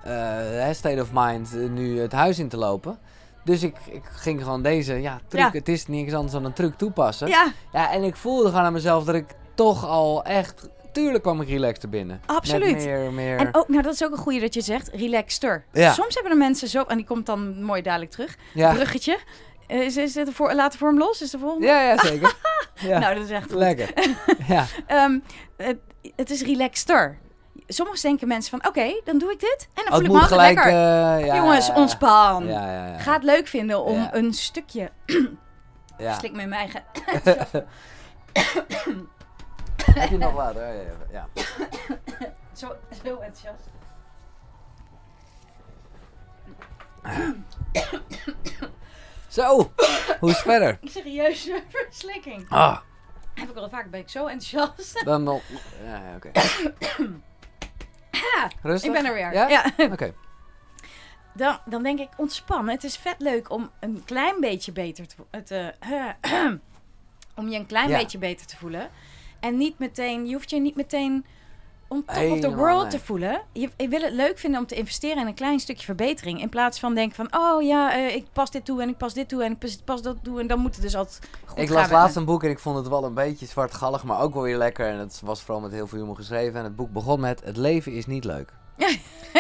eh, state of mind eh, nu het huis in te lopen. Dus ik, ik ging gewoon deze, ja, truc, Ja. het is niks anders dan een truc toepassen. Ja, Ja, en ik voelde gewoon aan mezelf dat ik toch al echt tuurlijk kwam ik relaxed er binnen. Absoluut. Meer, meer... En ook, nou dat is ook een goede dat je zegt, relaxter. Ja. Soms hebben de mensen zo, en die komt dan mooi dadelijk terug, ja. bruggetje. Eh, Is, is de voor, laten voor hem los? Is de volgende? ja, ja, zeker. <laughs> Nou, dat is echt goed. Lekker. <laughs> ja. Ehm, het, het is relaxter. Soms denken mensen van, oké, dan doe ik dit. En dan Oh, voel ik me altijd gelijk... lekker. eh, ja, Jongens, ja, ja. ontspan. Ja, ja, ja. Ga het leuk vinden om een stukje... <clears throat> ja. Slik me in mijn eigen... <coughs> Heb je nog water? Ja, ja. <coughs> Zo, zo enthousiast. <coughs> Zo, hoe is het verder? Serieuze verslikking. Ah, Heb ik al vaak, ben ik zo enthousiast. dan nog... Ja, ja. Rustig? Ik ben er weer. Ja? ja. Oké. <laughs> Dan, dan denk ik, ontspan. Het is vet leuk om een klein beetje beter te het, eh, <clears throat> Om je een klein Ja. beetje beter te voelen. En niet meteen, je hoeft je niet meteen on top of the world te voelen. Je, je wil het leuk vinden om te investeren in een klein stukje verbetering. In plaats van denken van, oh ja, eh, ik pas dit toe en ik pas dit toe en ik pas, pas dat toe. En dan moet het dus altijd goed Ik las laatst een boek en ik vond het wel een beetje zwartgallig, maar ook wel weer lekker. En het was vooral met heel veel humor geschreven. En het boek begon met, het leven is niet leuk. <laughs>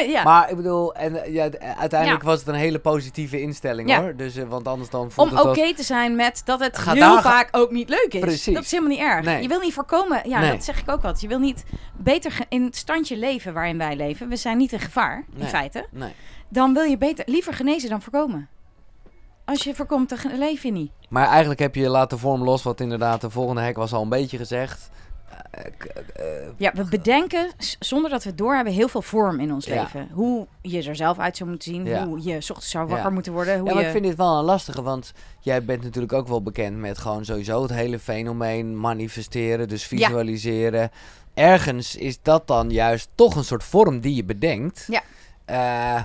ja. Maar ik bedoel, en, eh, ja, uiteindelijk Ja. was het een hele positieve instelling Ja. hoor. Dus, eh, want anders dan Om oké als... te zijn met dat het Ga heel vaak ook niet leuk is. Precies. Dat is helemaal niet erg. Nee. Je wil niet voorkomen, ja, Nee. dat zeg ik ook altijd. Je wil niet beter in het standje leven waarin wij leven. We zijn niet in gevaar, in Nee. feite. Nee. Dan wil je beter, liever genezen dan voorkomen. Als je voorkomt, dan leef je niet. Maar eigenlijk heb je laten vorm los, wat inderdaad de volgende hek was al een beetje gezegd. Ja, we bedenken, zonder dat we het doorhebben, heel veel vorm in ons Ja. leven. Hoe je er zelf uit zou moeten zien. Ja. Hoe je 's ochtends zou wakker Ja. moeten worden. Hoe ja, maar je... ik vind dit wel een lastige, want jij bent natuurlijk ook wel bekend met gewoon sowieso het hele fenomeen manifesteren, dus visualiseren. Ergens is dat dan juist toch een soort vorm die je bedenkt. Ja. Eh,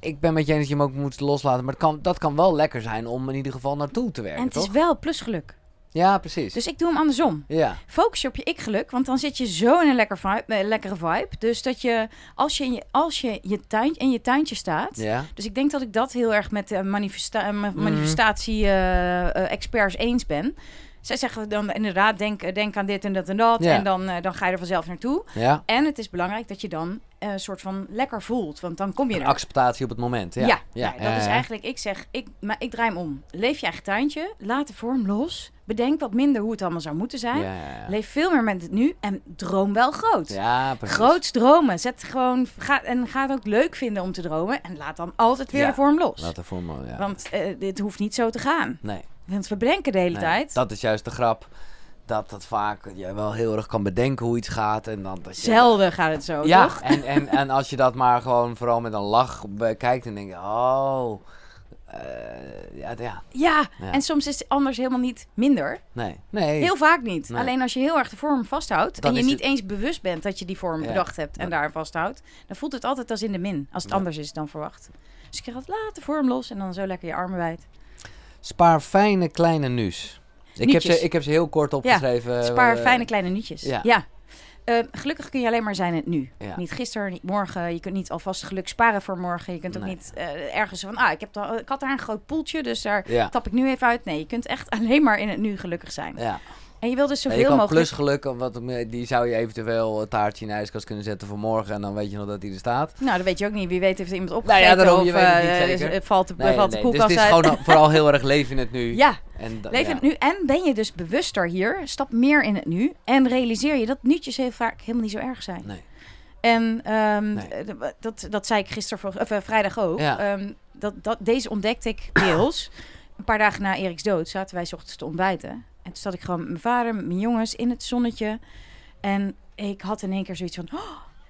ik ben met je eens dat je hem ook moet loslaten, maar het kan, dat kan wel lekker zijn om in ieder geval naartoe te werken, En het toch? is wel plusgeluk. Ja, precies. Dus ik doe hem andersom. Ja, Focus je op je ik-geluk, want dan zit je zo in een lekker vibe, eh, lekkere vibe. Dus dat je, als je in je, als je, je tuin, in je tuintje staat... ja. Dus ik denk dat ik dat heel erg met de manifesta Mhm. manifestatie-experts eens ben. Zij zeggen dan inderdaad, denk, denk aan dit en dat en dat. Ja. En dan, eh, dan ga je er vanzelf naartoe. ja. En het is belangrijk dat je dan eh, een soort van lekker voelt. Want dan kom je Een er. acceptatie op het moment. Ja, Ja, ja, dat is eigenlijk, ik zeg, ik, maar ik draai hem om. Leef je eigen tuintje, laat de vorm los. Bedenk wat minder hoe het allemaal zou moeten zijn. Ja, ja, ja. Leef veel meer met het nu en droom wel groot. Ja, precies. Groots dromen. Zet gewoon, ga, en ga het ook leuk vinden om te dromen. En laat dan altijd weer de vorm los. Laat er voor me, ja. Want eh, dit hoeft niet zo te gaan. nee. Want we bedenken de hele Nee, tijd. Dat is juist de grap. Dat dat vaak je wel heel erg kan bedenken hoe iets gaat. En dan dat je, Zelden gaat het zo, Ja, toch? en, en, en <laughs> als je dat maar gewoon vooral met een lach bekijkt. Dan denk je, oh. eh, ja, ja, Ja, Ja. en soms is het anders helemaal niet minder. nee. Nee. Heel vaak niet. Nee. Alleen als je heel erg de vorm vasthoudt... Dan en je niet het- eens bewust bent dat je die vorm Ja. bedacht hebt... en Ja. daar vasthoudt... dan voelt het altijd als in de min. Als het anders is dan verwacht. Dus ik zeg altijd, laat de vorm los... en dan zo lekker je armen wijd. Spaar fijne kleine nu's. Ik heb, ze, ik heb ze heel kort opgeschreven. Spaar eh, fijne kleine nietjes. ja. Ja. Eh, gelukkig kun je alleen maar zijn in het nu. Ja. Niet gisteren, niet morgen. Je kunt niet alvast geluk sparen voor morgen. Je kunt ook Nee. niet eh, ergens van... Ah, ik, heb da- ik had daar een groot poeltje, dus daar tap ik nu even uit. Nee, je kunt echt <laughs> alleen maar in het nu gelukkig zijn. Ja. En je wil dus Ja, zoveel je kan mogelijk... plusgeluk, wat, die zou je eventueel een taartje in de ijskast kunnen zetten voor morgen. En dan weet je nog dat die er staat. Nou, dat weet je ook niet. Wie weet heeft iemand Nou opgegeten ja, daarom, of eh, is- valt de, Nee, valt de nee, Dus koelkast het is gewoon vooral heel erg leven in het nu. Ja, En ja. in het nu. En ben je dus bewuster hier. Stap meer in het nu. En realiseer je dat nuutjes heel vaak helemaal niet zo erg zijn. Nee. En ehm, Nee. eh, dat, dat zei ik gisteren, voor, of, eh, vrijdag ook. Ja. Ehm, dat, dat, deze ontdekte ik deels. Een paar dagen na Eriks dood zaten wij 's ochtends te ontbijten. En toen zat ik gewoon met mijn vader, met mijn jongens in het zonnetje. En ik had in één keer zoiets van... "Oh,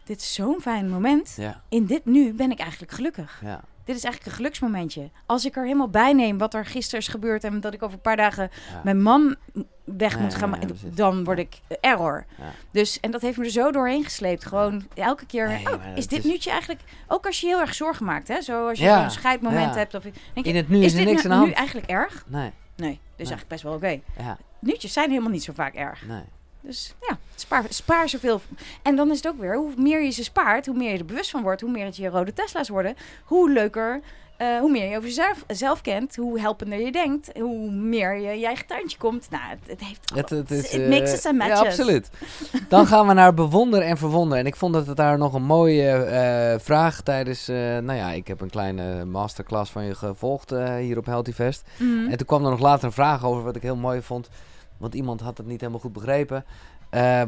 dit is zo'n fijn moment. Ja, In dit nu ben ik eigenlijk gelukkig. ja. Dit is eigenlijk een geluksmomentje. Als ik er helemaal bij neem wat er gisteren is gebeurd... en dat ik over een paar dagen ja. mijn man weg moet gaan... dan word ik error. Dus, en dat heeft me er zo doorheen gesleept. Gewoon elke keer... Oh, is dit is- eigenlijk... Ook als je heel erg zorgen maakt, hè? Zo als je een scheidmoment hebt. Of, denk je, In het nu is is er dit niks nu, aan nu eigenlijk erg? Nee, Nee, dus eigenlijk best wel oké. ja, Nuutjes zijn helemaal niet zo vaak erg. nee. Dus ja, spaar, spaar zoveel. En dan is het ook weer, hoe meer je ze spaart, hoe meer je er bewust van wordt, hoe meer het je rode Tesla's worden, hoe leuker Eh, hoe meer je over jezelf zelf kent, hoe helpender je denkt, hoe meer je je eigen tuintje komt. Nou, het, het heeft Het, het, is, it eh, and matches. Ja, absoluut. <laughs> Dan gaan we naar bewonderen en verwonderen. En ik vond dat het daar nog een mooie eh, vraag tijdens... nou ja, ik heb een kleine masterclass van je gevolgd hier op Healthy Fest. Mhm. En toen kwam er nog later een vraag over wat ik heel mooi vond. Want iemand had het niet helemaal goed begrepen.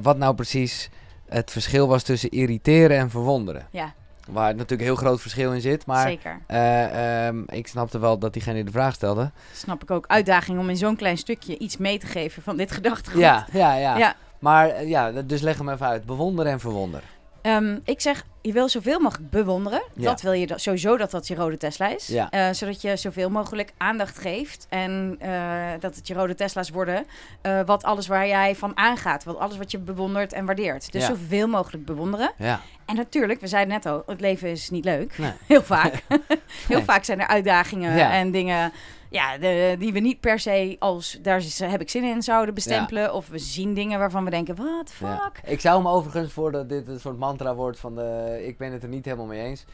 Wat nou precies het verschil was tussen irriteren en verwonderen. Ja, Waar natuurlijk een heel groot verschil in zit. Maar zeker. eh, ehm, ik snapte wel dat diegene de vraag stelde. Snap ik ook. Uitdaging om in zo'n klein stukje iets mee te geven van dit gedachtegoed. Ja, ja, ja. Ja. Maar eh, ja, dus leg hem even uit. Bewonderen en verwonderen. Ehm, ik zeg, je wil zoveel mogelijk bewonderen. Ja. Dat wil je sowieso dat dat je rode Tesla is. Ja. Eh, zodat je zoveel mogelijk aandacht geeft. En eh, dat het je rode Tesla's worden. eh, wat alles waar jij van aangaat. Wat alles wat je bewondert en waardeert. Dus Ja. zoveel mogelijk bewonderen. Ja. En natuurlijk, we zeiden net al, het leven is niet leuk. Nee. <laughs> Heel vaak. <laughs> Heel Nee. vaak zijn er uitdagingen en dingen ja, de, die we niet per se als daar is- heb ik zin in zouden bestempelen. Of we zien dingen waarvan we denken, Ja. fuck? Ik zou hem overigens, voordat dit een soort mantra wordt van de, ik ben het er niet helemaal mee eens.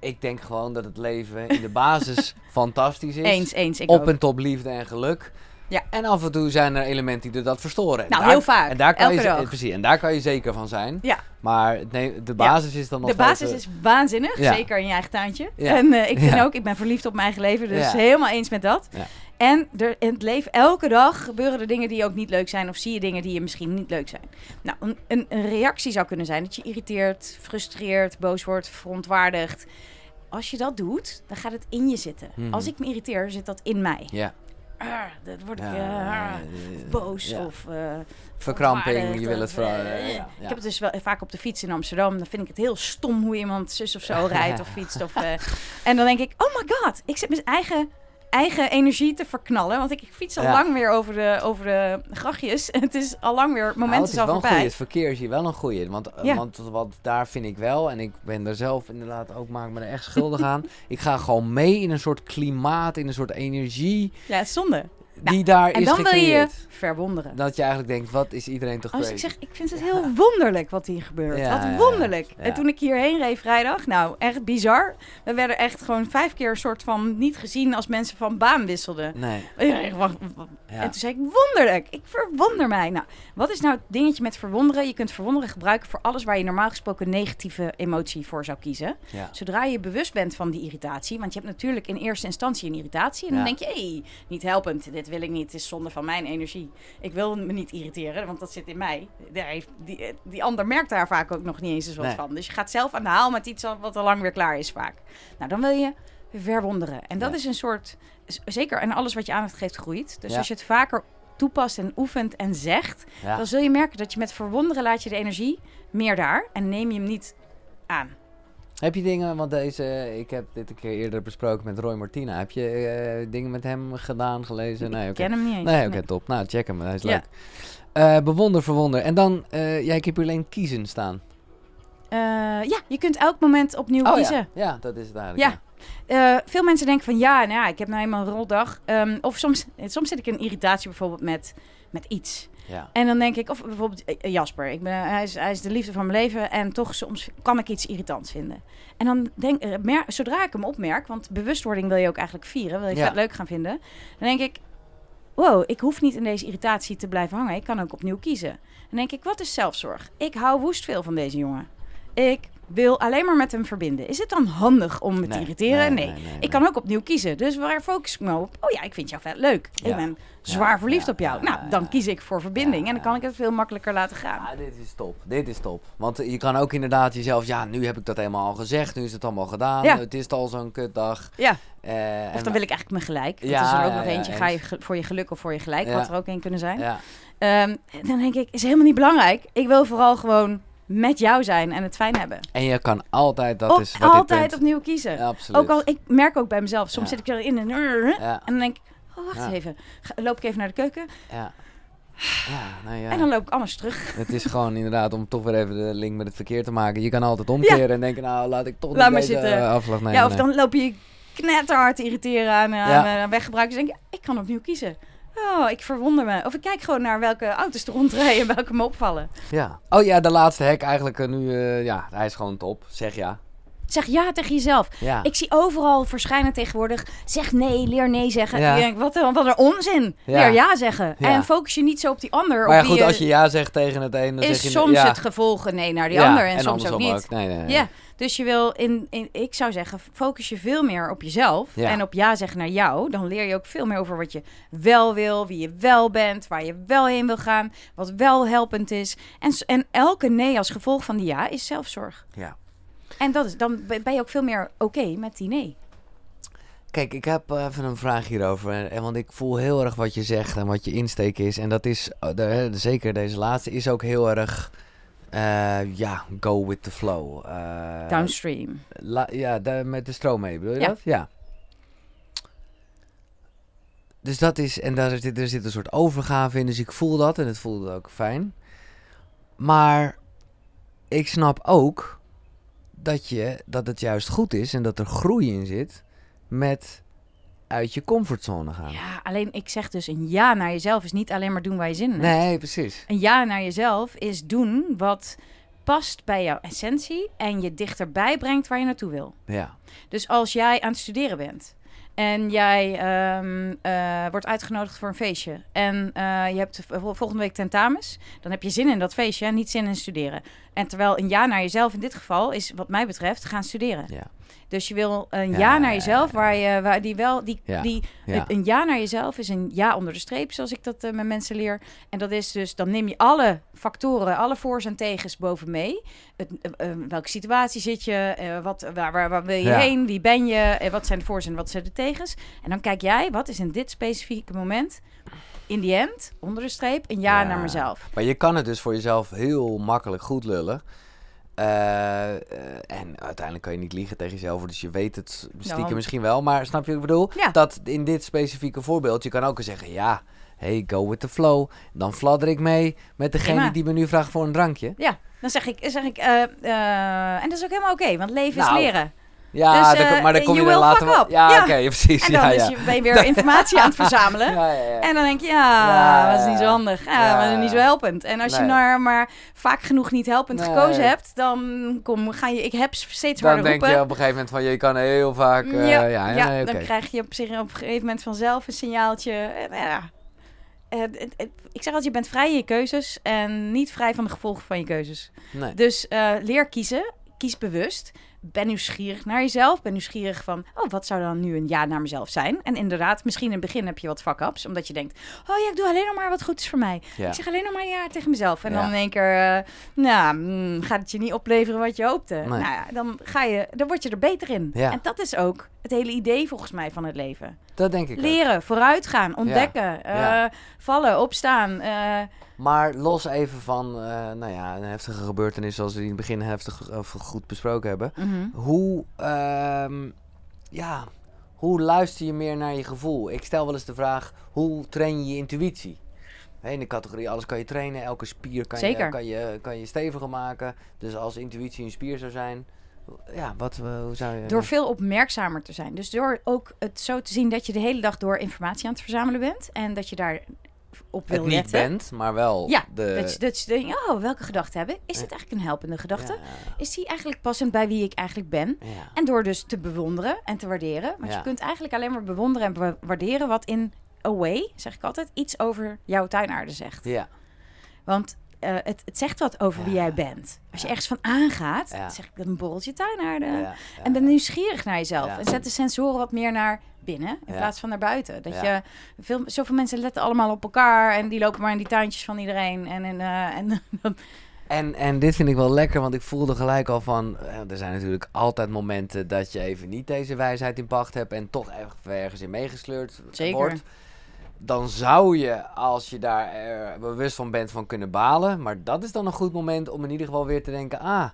Ik denk gewoon dat het leven in de basis <laughs> fantastisch is. Eens, eens. Ik op ook. en top liefde en geluk. Ja. En af en toe zijn er elementen die dat verstoren. En Nou, daar- heel vaak. En daar kan je, Elke ze- dag. Precies, en daar kan je zeker van zijn. Ja. Maar nee, de basis is dan nog De basis is waanzinnig, zeker in je eigen tuintje. Ja. En eh, ik vind Ja. ook, ik ben verliefd op mijn eigen leven, dus helemaal eens met dat. Ja. En er, in het leven, elke dag gebeuren er dingen die ook niet leuk zijn, of zie je dingen die je misschien niet leuk zijn. Nou, een, een, reactie zou kunnen zijn dat je irriteert, frustreert, boos wordt, verontwaardigt. Als je dat doet, dan gaat het in je zitten. Mhm. Als ik me irriteer, zit dat in mij. Ja. Ah, dan word ik Ja, eh, boos ja. of... eh, Verkramping, je wil het vooral... eh, eh, ja, Ik heb het dus wel vaak op de fiets in Amsterdam. Dan vind ik het heel stom hoe iemand zus of zo <laughs> rijdt of fietst. Of, eh, <laughs> en dan denk ik, oh my god, ik zit mijn eigen, eigen energie te verknallen. Want ik, ik fiets al Ja. lang weer over de, over de grachtjes. <laughs> Het is al lang weer, het moment Nou, het is al voorbij. goeie. Het verkeer is hier wel een goeie. Want, eh, Ja. want wat daar vind ik wel, en ik ben er zelf inderdaad ook, maak me er echt schuldig aan. Ik ga gewoon mee in een soort klimaat, in een soort energie Ja, het is zonde. Die daar En is dan wil je verwonderen. Dat je eigenlijk denkt, wat is iedereen toch Als crazy? ik zeg, ik vind het heel wonderlijk wat hier gebeurt. Ja, wat wonderlijk. Ja. En toen ik hierheen reed vrijdag, nou, echt bizar. We werden echt gewoon vijf keer een soort van niet gezien als mensen van baan wisselden. Nee. Ja. En toen zei ik, wonderlijk. Ik verwonder mij. Nou, wat is nou het dingetje met verwonderen? Je kunt verwonderen gebruiken voor alles waar je normaal gesproken negatieve emotie voor zou kiezen. Zodra je bewust bent van die irritatie, want je hebt natuurlijk in eerste instantie een irritatie. En dan denk je, hé, hey, niet helpend, dit wil ik niet, het is zonde van mijn energie. Ik wil me niet irriteren, want dat zit in mij. Daar heeft, die, die ander merkt daar vaak ook nog niet eens eens wat Nee. van. Dus je gaat zelf aan de haal met iets wat al lang weer klaar is vaak. Nou, dan wil je verwonderen. En dat Ja. is een soort, zeker, en alles wat je aandacht geeft groeit. Dus Ja. als je het vaker toepast en oefent en zegt, Ja. dan zul je merken dat je met verwonderen laat je de energie meer daar en neem je hem niet aan. Heb je dingen, want deze, ik heb dit een keer eerder besproken met Roy Martina. Heb je eh, dingen met hem gedaan, gelezen? Nee, ik ken hem niet eens. Nee, oké, top. Nou, check hem, hij is Ja. leuk. Eh, bewonder, verwonder. En dan, eh ja, ik heb hier alleen kiezen staan. Ja, je kunt elk moment opnieuw Oh kiezen. ja. ja, dat is het eigenlijk. Ja. Veel mensen denken van ja, nou ja, ik heb nou eenmaal een roldag. Ehm, of soms, soms zit ik in irritatie bijvoorbeeld met, met iets. Ja. En dan denk ik, of bijvoorbeeld eh, Jasper, ik ben, hij, is, hij is de liefde van mijn leven en toch soms kan ik iets irritants vinden. En dan denk eh, zodra ik hem opmerk, want bewustwording wil je ook eigenlijk vieren, wil je Ja. vet leuk gaan vinden, dan denk ik, wow, ik hoef niet in deze irritatie te blijven hangen, ik kan ook opnieuw kiezen. Dan denk ik, wat is zelfzorg? Ik hou woest veel van deze jongen. Ik wil alleen maar met hem verbinden. Is het dan handig om me te irriteren? nee, Nee. nee, nee, Ik kan ook opnieuw kiezen. Dus waar focus ik me op? Oh ja, ik vind jou vet leuk. Ja. Ik ben zwaar Ja, verliefd ja, op jou. ja, nou, dan ja. kies ik voor verbinding. Ja, en dan kan ja. ik het veel makkelijker laten gaan. Ah, dit is top. Dit is top. Want eh, je kan ook inderdaad jezelf, ja, nu heb ik dat helemaal al gezegd. Nu is het allemaal gedaan. Ja. Het is al zo'n kutdag. Ja. Eh, Of en- dan wil ik eigenlijk mijn gelijk. Ja, er is er ook ja, nog ja, eentje. Ga je voor je geluk of voor je gelijk? Ja. Wat er ook een kunnen zijn. Ja, Ehm, dan denk ik, is helemaal niet belangrijk. Ik wil vooral gewoon met jou zijn en het fijn hebben. en je kan altijd, dat is wat altijd opnieuw kiezen. Ja, absoluut. ook al, ik merk ook bij mezelf. Soms Ja. zit ik erin en, Ja, en dan denk ik, oh wacht even. Loop ik even naar de keuken. ja. Ja, nou ja. En dan loop ik anders terug. <laughs> Het is gewoon inderdaad om toch weer even de link met het verkeer te maken. Je kan altijd omkeren en denken, nou laat ik toch Laat niet maar deze zitten. eh, afslag nemen. ja, of dan loop je knetterhard te irriteren aan, aan, Ja. aan weggebruikers. En denk je, ik kan opnieuw kiezen. Oh, ik verwonder me. Of ik kijk gewoon naar welke auto's er rondrijden en welke me opvallen. Ja. Oh ja, de laatste hack eigenlijk eh, nu, eh, ja, hij is gewoon top. Zeg ja. Zeg ja tegen jezelf. Ja. Ik zie overal verschijnen tegenwoordig. Zeg nee, leer nee zeggen. Ja. Ik denk, wat, een- wat een onzin. Ja. Leer ja zeggen. En focus je niet zo op die ander. maar ja, goed, als je ja zegt tegen het een, dan zeg is je... soms ja. het gevolg een nee naar die ander en, soms ook niet. Nee, nee, nee. Ja, dus je wil in, in, ik zou zeggen, focus je veel meer op jezelf en op ja zeggen naar jou. Dan leer je ook veel meer over wat je wel wil, wie je wel bent, waar je wel heen wil gaan, wat wel helpend is. En, en elke nee als gevolg van die ja is zelfzorg. Ja. En dat is, dan ben je ook veel meer oké met die nee. Kijk, ik heb eh, even een vraag hierover. Want ik voel heel erg wat je zegt en wat je insteek is. En dat is, eh, zeker deze laatste, is ook heel erg... eh, ja, go with the flow. Eh, Downstream. La- ja, de- met de stroom mee, bedoel je Ja. dat? Ja. Dus dat is, en daar zit, er zit een soort overgave in, dus ik voel dat en het voelde ook fijn. Maar ik snap ook dat, je, dat het juist goed is en dat er groei in zit met uit je comfortzone gaan. Ja, alleen ik zeg dus een ja naar jezelf is niet alleen maar doen waar je zin in hebt. Nee, precies. Een ja naar jezelf is doen wat past bij jouw essentie en je dichterbij brengt waar je naartoe wil. Ja. Dus als jij aan het studeren bent en jij ehm, eh, wordt uitgenodigd voor een feestje en eh, je hebt vol- volgende week tentamens, dan heb je zin in dat feestje en niet zin in studeren. En terwijl een ja naar jezelf in dit geval is, wat mij betreft, gaan studeren. Ja. Dus je wil een Ja, ja, ja, naar jezelf, waar je waar die wel die, Ja, die ja. een ja naar jezelf is een ja onder de streep, zoals ik dat eh, met mensen leer. En dat is dus, dan neem je alle factoren, alle voor's en tegens boven mee. Het, eh, eh, welke situatie zit je? wat, waar, waar, waar wil je heen? Wie ben je? wat zijn de voor's en wat zijn de tegens? En dan kijk jij, wat is in dit specifieke moment, in die end, onder de streep, een ja, Ja. naar mezelf. Maar je kan het dus voor jezelf heel makkelijk goed lullen. Eh, eh, en uiteindelijk kan je niet liegen tegen jezelf, dus je weet het stiekem Nou. misschien wel. Maar snap je wat ik bedoel? Ja. Dat in dit specifieke voorbeeld, je kan ook zeggen, ja, hey, go with the flow. Dan fladder ik mee met degene die me nu vraagt voor een drankje. Ja, dan zeg ik, zeg ik eh, en dat is ook helemaal oké, want leven Nou, is leren. Ja, Dus, dan eh, maar dan kom je dan will later wel. up. Ja, Ja. oké, precies. En dan ja, is ja. je, ben je weer informatie aan het verzamelen. <laughs> Ja, ja, ja. En dan denk je, ja, Ja, dat is niet zo ja. handig. Ja, Ja, maar dat is niet ja. zo helpend. En als je nou maar vaak genoeg niet helpend Nee. gekozen hebt, dan kom, ga je, ik heb steeds Dan harder denk roepen. je op een gegeven moment van, je kan heel vaak... eh, ja, ja, ja, dan krijg je op, zich, op een gegeven moment vanzelf een signaaltje. En, ja. Eh, het- ik zeg altijd, je bent vrij in je keuzes en niet vrij van de gevolgen van je keuzes. Nee. Dus leer kiezen, kies bewust. Ben nieuwsgierig naar jezelf. Ben nieuwsgierig van, oh, wat zou dan nu een ja naar mezelf zijn? En inderdaad, misschien in het begin heb je wat fuck-ups. Omdat je denkt, oh ja, ik doe alleen nog maar wat goed is voor mij. Ja. Ik zeg alleen nog maar ja tegen mezelf. En Ja. dan in één keer, eh, nou, mm, gaat het je niet opleveren wat je hoopte. Nee. Nou ja, dan, ga je, dan word je er beter in. Ja. En dat is ook het hele idee volgens mij van het leven. Dat denk ik ook. Leren, vooruitgaan, ontdekken, eh, vallen, opstaan. eh, Maar los even van eh, nou ja, een heftige gebeurtenis zoals we die in het begin heftig of goed besproken hebben. mhm. Hoe, ehm, ja, hoe luister je meer naar je gevoel? Ik stel wel eens de vraag, hoe train je je intuïtie? In de categorie alles kan je trainen, elke spier kan, je, kan, je, kan je steviger maken. Dus als intuïtie een spier zou zijn, ja, wat, eh, hoe zou je... Door veel opmerkzamer te zijn. Dus door ook het zo te zien dat je de hele dag door informatie aan het verzamelen bent. En dat je daar op wil het niet letten. bent, maar wel Ja, de... Dat, je, dat je denkt, oh, welke gedachten hebben? Is dit eigenlijk een helpende gedachte? Ja, Is die eigenlijk passend bij wie ik eigenlijk ben? ja. En door dus te bewonderen en te waarderen. Want je kunt eigenlijk alleen maar bewonderen en wa- waarderen wat in a way, zeg ik altijd, iets over jouw tuinaarde zegt. ja. Want eh, het, het zegt wat over wie jij bent. Als je Ja. ergens van aangaat, Ja. zeg ik dat een borreltje tuinaarde. En ben nieuwsgierig naar jezelf. En zet de sensoren wat meer naar binnen in plaats van naar buiten. Dat je veel, zoveel mensen letten allemaal op elkaar en die lopen maar in die tuintjes van iedereen. En, en, eh, en <laughs> dan- En, en dit vind ik wel lekker, want ik voelde gelijk al van... eh, Er zijn natuurlijk altijd momenten dat je even niet deze wijsheid in pacht hebt... en toch even ergens in meegesleurd Zeker. wordt. Dan zou je, als je daar eh, bewust van bent, van kunnen balen. Maar dat is dan een goed moment om in ieder geval weer te denken... Ah,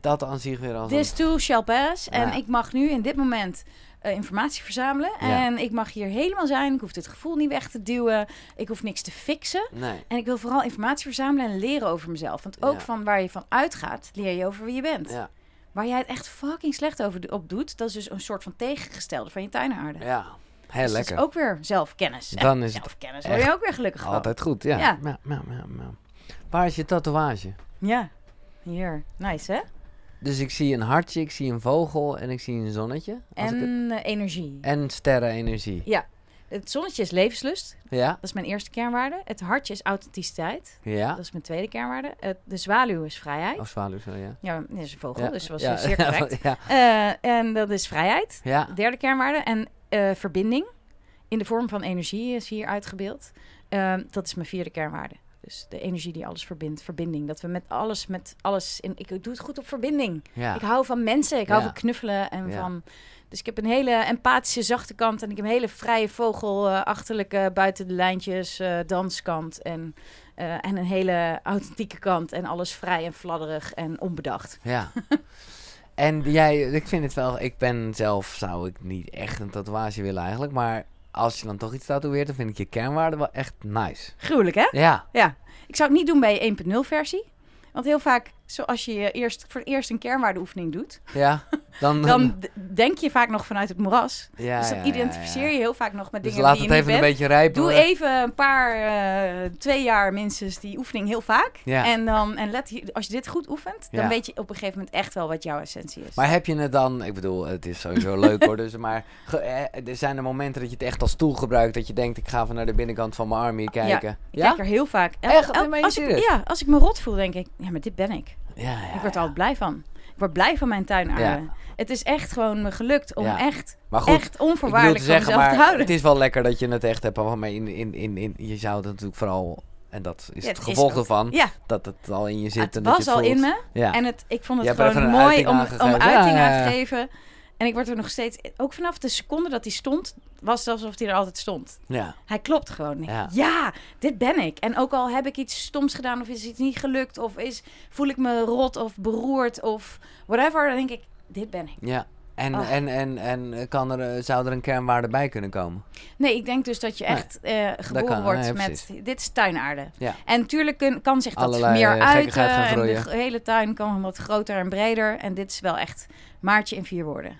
dat aan zich weer als This too shall pass. En ik mag nu in dit moment eh, informatie verzamelen. Ja. En ik mag hier helemaal zijn. Ik hoef dit gevoel niet weg te duwen. Ik hoef niks te fixen. Nee, En ik wil vooral informatie verzamelen en leren over mezelf. Want ook Ja. van waar je van uitgaat, leer je over wie je bent. ja, Waar jij het echt fucking slecht over op doet, dat is dus een soort van tegengestelde van je tuinaarde. ja. Heel Dus lekker. dat is ook weer zelfkennis. Dan is zelfkennis word je ook weer gelukkig van. Altijd goed, ja. Ja. Ja, ja, ja, ja. Waar is je tatoeage? Ja, hier. Nice, hè? Dus ik zie een hartje, ik zie een vogel en ik zie een zonnetje. Als ik het- En eh, energie. en sterrenenergie. Het zonnetje is levenslust. Ja, Dat is mijn eerste kernwaarde. Het hartje is authenticiteit. ja. Dat is mijn tweede kernwaarde. Het- de zwaluw is vrijheid. Of zwaluw, zo, ja. Ja, dat is een vogel, Ja, dus dat was ja, zeer <laughs> correct. ja, Eh, en dat is vrijheid. ja. Derde kernwaarde. En eh, verbinding. In de vorm van energie is hier uitgebeeld. Ehm, dat is mijn vierde kernwaarde. Dus de energie die alles verbindt. Verbinding. Dat we met alles, met alles... In, ik doe het goed op verbinding. ja. Ik hou van mensen. Ik hou van knuffelen. En Ja. van, dus ik heb een hele empathische, zachte kant. En ik heb een hele vrije vogel, eh, achterlijke, buiten de lijntjes, eh, danskant. En, en een hele authentieke kant. En alles vrij en fladderig en onbedacht. Ja. <laughs> en jij, ik vind het wel, ik ben zelf, zou ik niet echt een tatoeage willen eigenlijk, maar als je dan toch iets tatoeëert, dan vind ik je kernwaarde wel echt nice. Gruwelijk, hè? Ja, Ja. Ik zou het niet doen bij je 1.0 versie. Want heel vaak, zoals je eerst, voor het eerst een kernwaardeoefening doet, ja. Dan, <laughs> dan denk je vaak nog vanuit het moeras. ja, dus dan ja, identificeer ja, ja. je heel vaak nog met Dus dingen laat die het je even een beetje rijpen. Doe even een paar, eh, twee jaar minstens die oefening heel vaak. Ja. En, dan, en let, hier- als je dit goed oefent, dan Ja. weet je op een gegeven moment echt wel wat jouw essentie is. Maar heb je het dan, ik bedoel, het is sowieso leuk hoor, dus, maar eh, er zijn er momenten dat je het echt als stoel gebruikt, dat je denkt, ik ga even naar de binnenkant van mijn army kijken. ik kijk er heel vaak. Echt? je als ik, serieus? ja, als ik me rot voel, denk ik, ja, maar dit ben ik. Ja, ja, Ik word er altijd blij van. Ik word blij van mijn tuinaarde. Het is echt gewoon me gelukt om echt, Maar goed, echt onvoorwaardelijk te van mezelf te houden. het is wel lekker dat je het echt hebt, maar in, in, in, in, je zou het natuurlijk vooral, en dat is Ja, het gevolg ervan, Ja, dat het al in je zit. het en dat was je het al voelt. in me. Ja. En het, ik vond het gewoon mooi om, om uiting aan te geven. En ik word er nog steeds... Ook vanaf de seconde dat hij stond, was het alsof hij er altijd stond. ja. Hij klopt gewoon. Ja. Ja. dit ben ik. En ook al heb ik iets stoms gedaan of is iets niet gelukt... of is, voel ik me rot of beroerd of whatever... dan denk ik, dit ben ik. ja. En, Oh. en, en, en kan er, eh, zou er een kernwaarde bij kunnen komen? Nee, ik denk dus dat je Nee. echt eh, geboren kan, wordt nee, met... precies. Dit is tuinaarde. Ja. En natuurlijk kun- kan zich dat Allerlei, meer eh, uiten. gaan En de hele tuin kan wat groter en breder. En dit is wel echt maartje in vier woorden.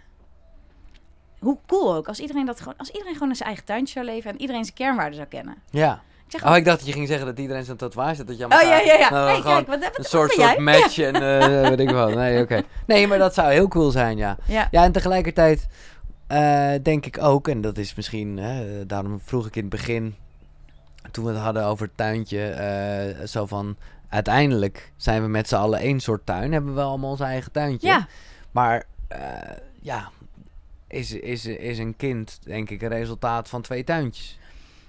Hoe cool ook. Als iedereen, dat gewoon, als iedereen gewoon in zijn eigen tuintje zou leven... en iedereen zijn kernwaarden zou kennen. Ja. Ik zeg Oh, ik dacht dat je ging zeggen dat iedereen zijn tatoeage had. Dat je Oh ja, ja, ja. Nou, hey, gewoon kijk, wat, wat, een soort, soort match en eh <laughs> weet ik wat. Nee, oké. Nee, maar dat zou heel cool zijn, ja. Ja. Ja, en tegelijkertijd eh, denk ik ook, en dat is misschien, daarom vroeg ik in het begin, toen we het hadden over het tuintje, eh, zo van, uiteindelijk zijn we met z'n allen één soort tuin, hebben we allemaal ons eigen tuintje. ja. Maar ja, is, is, is een kind denk ik een resultaat van twee tuintjes.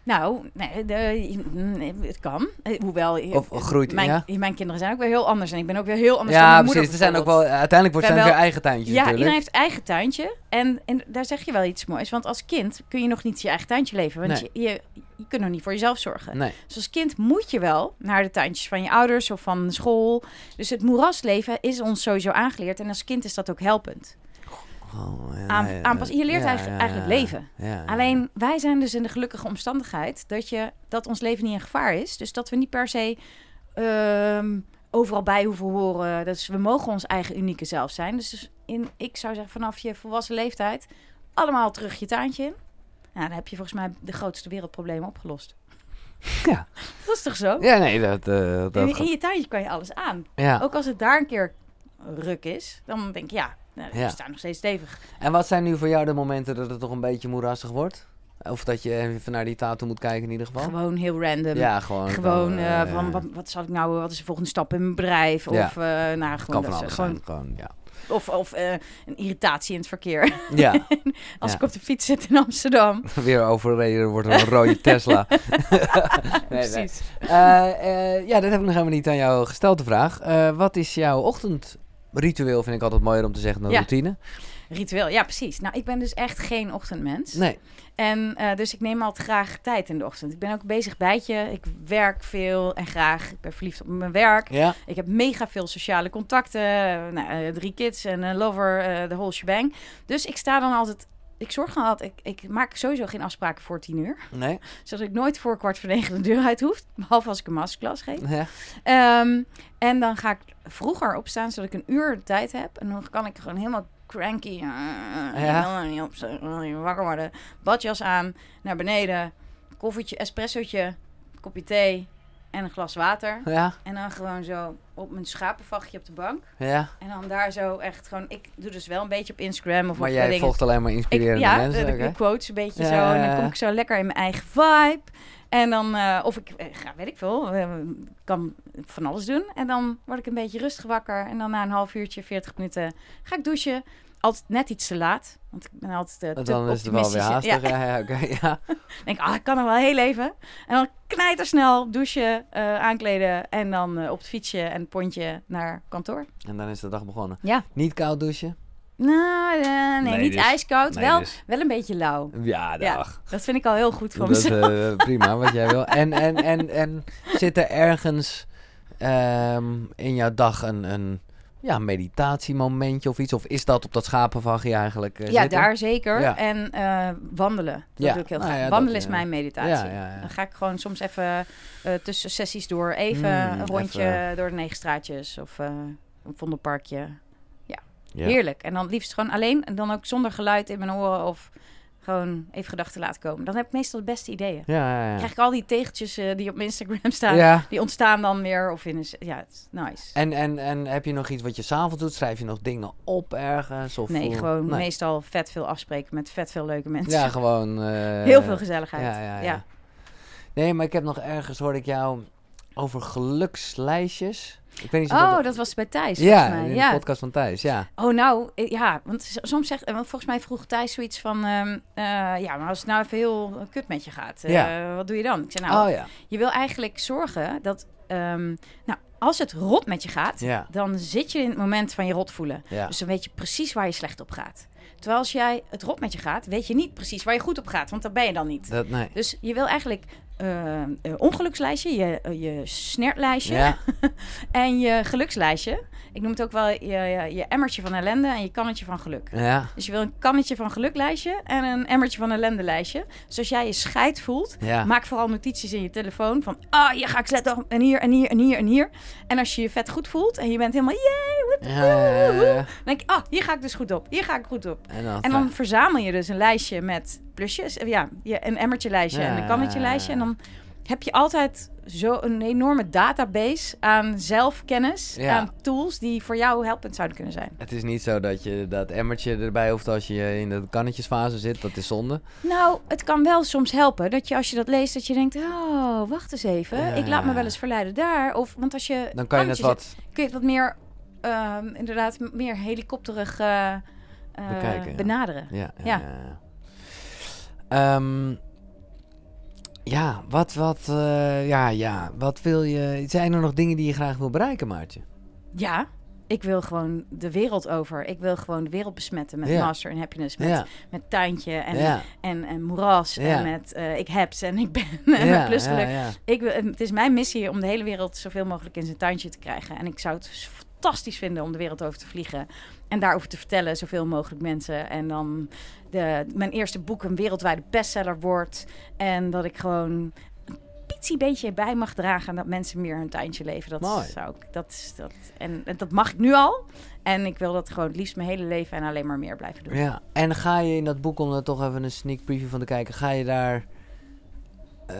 Nou, nee, de, mm, het kan. Eh, Hoewel, eh, Of groeit, mijn, ja? mijn kinderen zijn ook weer heel anders. En ik ben ook weer heel anders dan Ja, mijn moeder precies. Er zijn ook wel, uiteindelijk wordt zijn wel- weer eigen tuintjes Ja, natuurlijk. iedereen heeft eigen tuintje. En, en daar zeg je wel iets moois. Want als kind kun je nog niet je eigen tuintje leven. Want Nee. je, je, je kunt nog niet voor jezelf zorgen. Nee, Dus als kind moet je wel naar de tuintjes van je ouders of van school. Dus het moerasleven is ons sowieso aangeleerd. En als kind is dat ook helpend. Ja, Aan- nee, aanpassen. Je leert eigenlijk- leven. Alleen wij zijn dus in de gelukkige omstandigheid dat, je, dat ons leven niet in gevaar is. Dus dat we niet per se ehm, overal bij hoeven horen. Dus we mogen ons eigen unieke zelf zijn. Dus, dus in, ik zou zeggen vanaf je volwassen leeftijd allemaal terug je tuintje in. Nou, dan heb je volgens mij de grootste wereldproblemen opgelost. Ja. <laughs> Dat is toch zo? Ja, nee, dat... eh, dat in, je tuintje kan je alles aan. ja. Ook als het daar een keer ruk is, dan denk ik ja, nou, Ja. staan nog steeds stevig. En wat zijn nu voor jou de momenten dat het toch een beetje moerassig wordt? Of dat je even naar die tattoo moet kijken in ieder geval? Gewoon heel random. Ja, gewoon. Gewoon eh, eh, van wat, wat zal ik nou, wat is de volgende stap in mijn bedrijf? Ja. Of, eh, nou, gewoon, kan van dat, gewoon, zijn. Gewoon, ja. Of, of eh, een irritatie in het verkeer. ja, <laughs> Als Ja. ik op de fiets zit in Amsterdam. <laughs> weer overreden wordt een rode Tesla. <laughs> nee, nee. Precies. Eh, eh, ja, dat heb ik nog helemaal niet aan jou gesteld, de vraag. Eh, wat is jouw ochtendritueel, vind ik altijd mooier om te zeggen dan Ja. routine? Ritueel, ja precies. Nou, ik ben dus echt geen ochtendmens. Nee. En eh, dus ik neem altijd graag tijd in de ochtend. Ik ben ook bezig bijtje. Ik werk veel en graag. Ik ben verliefd op mijn werk. Ja? Ik heb mega veel sociale contacten. nou, eh, drie kids en een lover, eh, de whole shebang. Dus ik sta dan altijd... Ik zorg altijd... Ik, ik maak sowieso geen afspraken voor tien uur. Nee? <laughs> Zodat ik nooit voor kwart voor negen de deur uit hoef. Behalve als ik een masterclass geef. Ja. Ehm, en dan ga ik vroeger opstaan, zodat ik een uur de tijd heb. En dan kan ik gewoon helemaal cranky. Uh, Ja. ja. niet wakker worden. Badjas aan, naar beneden. Koffietje, espressootje, kopje thee en een glas water. Ja? En dan gewoon zo op mijn schapenvachtje op de bank. Ja, En dan daar zo echt gewoon... Ik doe dus wel een beetje op Instagram of maar jij dingen. volgt alleen maar Ik, inspirerende ja, mensen. de, oké. de quotes een beetje Ja, zo. En ja, dan ja. kom ik zo lekker in mijn eigen vibe. En dan, eh, of ik ga, weet ik veel, eh, kan van alles doen. En dan word ik een beetje rustig wakker. En dan na een half uurtje, 40 minuten, ga ik douchen. Altijd net iets te laat. Want ik ben altijd eh, te Dan is het wel weer haastig. Ja, Ja, <laughs> denk, ah, ik kan nog wel heel even. En dan knijtersnel douchen, eh, aankleden. En dan eh, op het fietsje en het pontje naar kantoor. En dan is de dag begonnen. Ja. Niet koud douchen? Nou, nee, Nee, niet dus- ijskoud. nee, wel, dus. wel een beetje lauw. Ja, Ja. dag. Dat vind ik al heel goed van Dat is mezelf. <laughs> prima, wat jij wil. En, en, en, en zit er ergens ehm, in jouw dag een, een ja, meditatiemomentje of iets? Of is dat op dat schapenvachtje eigenlijk eh, Ja, zitten? daar zeker. Ja. En eh, wandelen. Dat Ja, doe ik heel nou graag. ja, wandelen dat, is ja. mijn meditatie. Dan ga ik gewoon soms even eh, tussen sessies door even Mm, een rondje even. door de negen straatjes of eh, een vondelparkje. Ja. Heerlijk. En dan liefst gewoon alleen en dan ook zonder geluid in mijn oren of gewoon even gedachten laten komen. Dan heb ik meestal de beste ideeën. Ja, ja, ja. krijg ik al die tegeltjes eh, die op mijn Instagram staan. Ja. Die ontstaan dan weer of in een... Ja, het is nice. En, en, en heb je nog iets wat je s'avonds doet? Schrijf je nog dingen op ergens? Of Nee, gewoon Nee. meestal vet veel afspreken met vet veel leuke mensen. Ja, <laughs> gewoon... eh, Heel veel gezelligheid. Ja, ja. Nee, maar ik heb nog ergens, hoorde ik jou over gelukslijstjes. Ik weet niet Oh, dat was bij Thijs, Ja, volgens mij. in Ja. de podcast van Thijs, ja. Oh, nou, eh, ja, want soms zegt, eh, want volgens mij vroeg Thijs zoiets van, ehm, eh, ja, maar als het nou even heel kut met je gaat, Ja. wat doe je dan? Ik zei, nou, oh ja, je wil eigenlijk zorgen dat, ehm, nou, als het rot met je gaat, ja, dan zit je in het moment van je rot voelen. ja. Dus dan weet je precies waar je slecht op gaat. Terwijl als jij het rot met je gaat, weet je niet precies waar je goed op gaat, want dat ben je dan niet. Dat, nee. Dus je wil eigenlijk ongelukslijstje, je, eh, je snertlijstje Ja, <laughs> en je gelukslijstje. Ik noem het ook wel je, je, je emmertje van ellende en je kannetje van geluk. ja, Dus je wil een kannetje van geluklijstje en een emmertje van ellendelijstje. Dus als jij je scheid voelt, ja. maak vooral notities in je telefoon van... Ah, hier ga ik sletten en hier en hier en hier en hier. En als je je vet goed voelt en je bent helemaal... Yay, dan denk je, ah, hier ga ik dus goed op. Hier ga ik goed op. En dan, En dan verzamel je dus een lijstje met plusjes. Ja, je- een emmertje lijstje en een kannetje lijstje. En dan heb je altijd zo een enorme database aan zelfkennis, Ja. aan tools die voor jou helpend zouden kunnen zijn. Het is niet zo dat je dat emmertje erbij hoeft als je in de kannetjesfase zit. Dat is zonde. Nou, het kan wel soms helpen dat je als je dat leest, dat je denkt, oh, wacht eens even, Ja. ik laat me wel eens verleiden daar. Of, want als je Dan kan je het wat... kun je het wat meer, ehm, inderdaad, meer helikopterig eh, eh, benaderen. Ja, ja. Ja. Ehm, ja, wat, wat, eh, ja, ja, wat wil je... Zijn er nog dingen die je graag wil bereiken, Maartje? Ja, ik wil gewoon de wereld over. Ik wil gewoon de wereld besmetten met. Master in Happiness. Met, met tuintje en, en, en moeras. En met eh, ik heb's en ik ben <laughs> en met plusgeluk. Ik wil, het is mijn missie om de hele wereld zoveel mogelijk in zijn tuintje te krijgen. En ik zou het fantastisch vinden om de wereld over te vliegen. En daarover te vertellen, zoveel mogelijk mensen. En dan de, mijn eerste boek een wereldwijde bestseller wordt. En dat ik gewoon een beetje bij mag dragen. En dat mensen meer hun tuintje leven. Dat Mooi. zou ik. Dat, is- dat, en, en dat mag ik nu al. En ik wil dat gewoon het liefst mijn hele leven en alleen maar meer blijven doen. Ja, en ga je in dat boek, om er toch even een sneak preview van te kijken, ga je daar eh,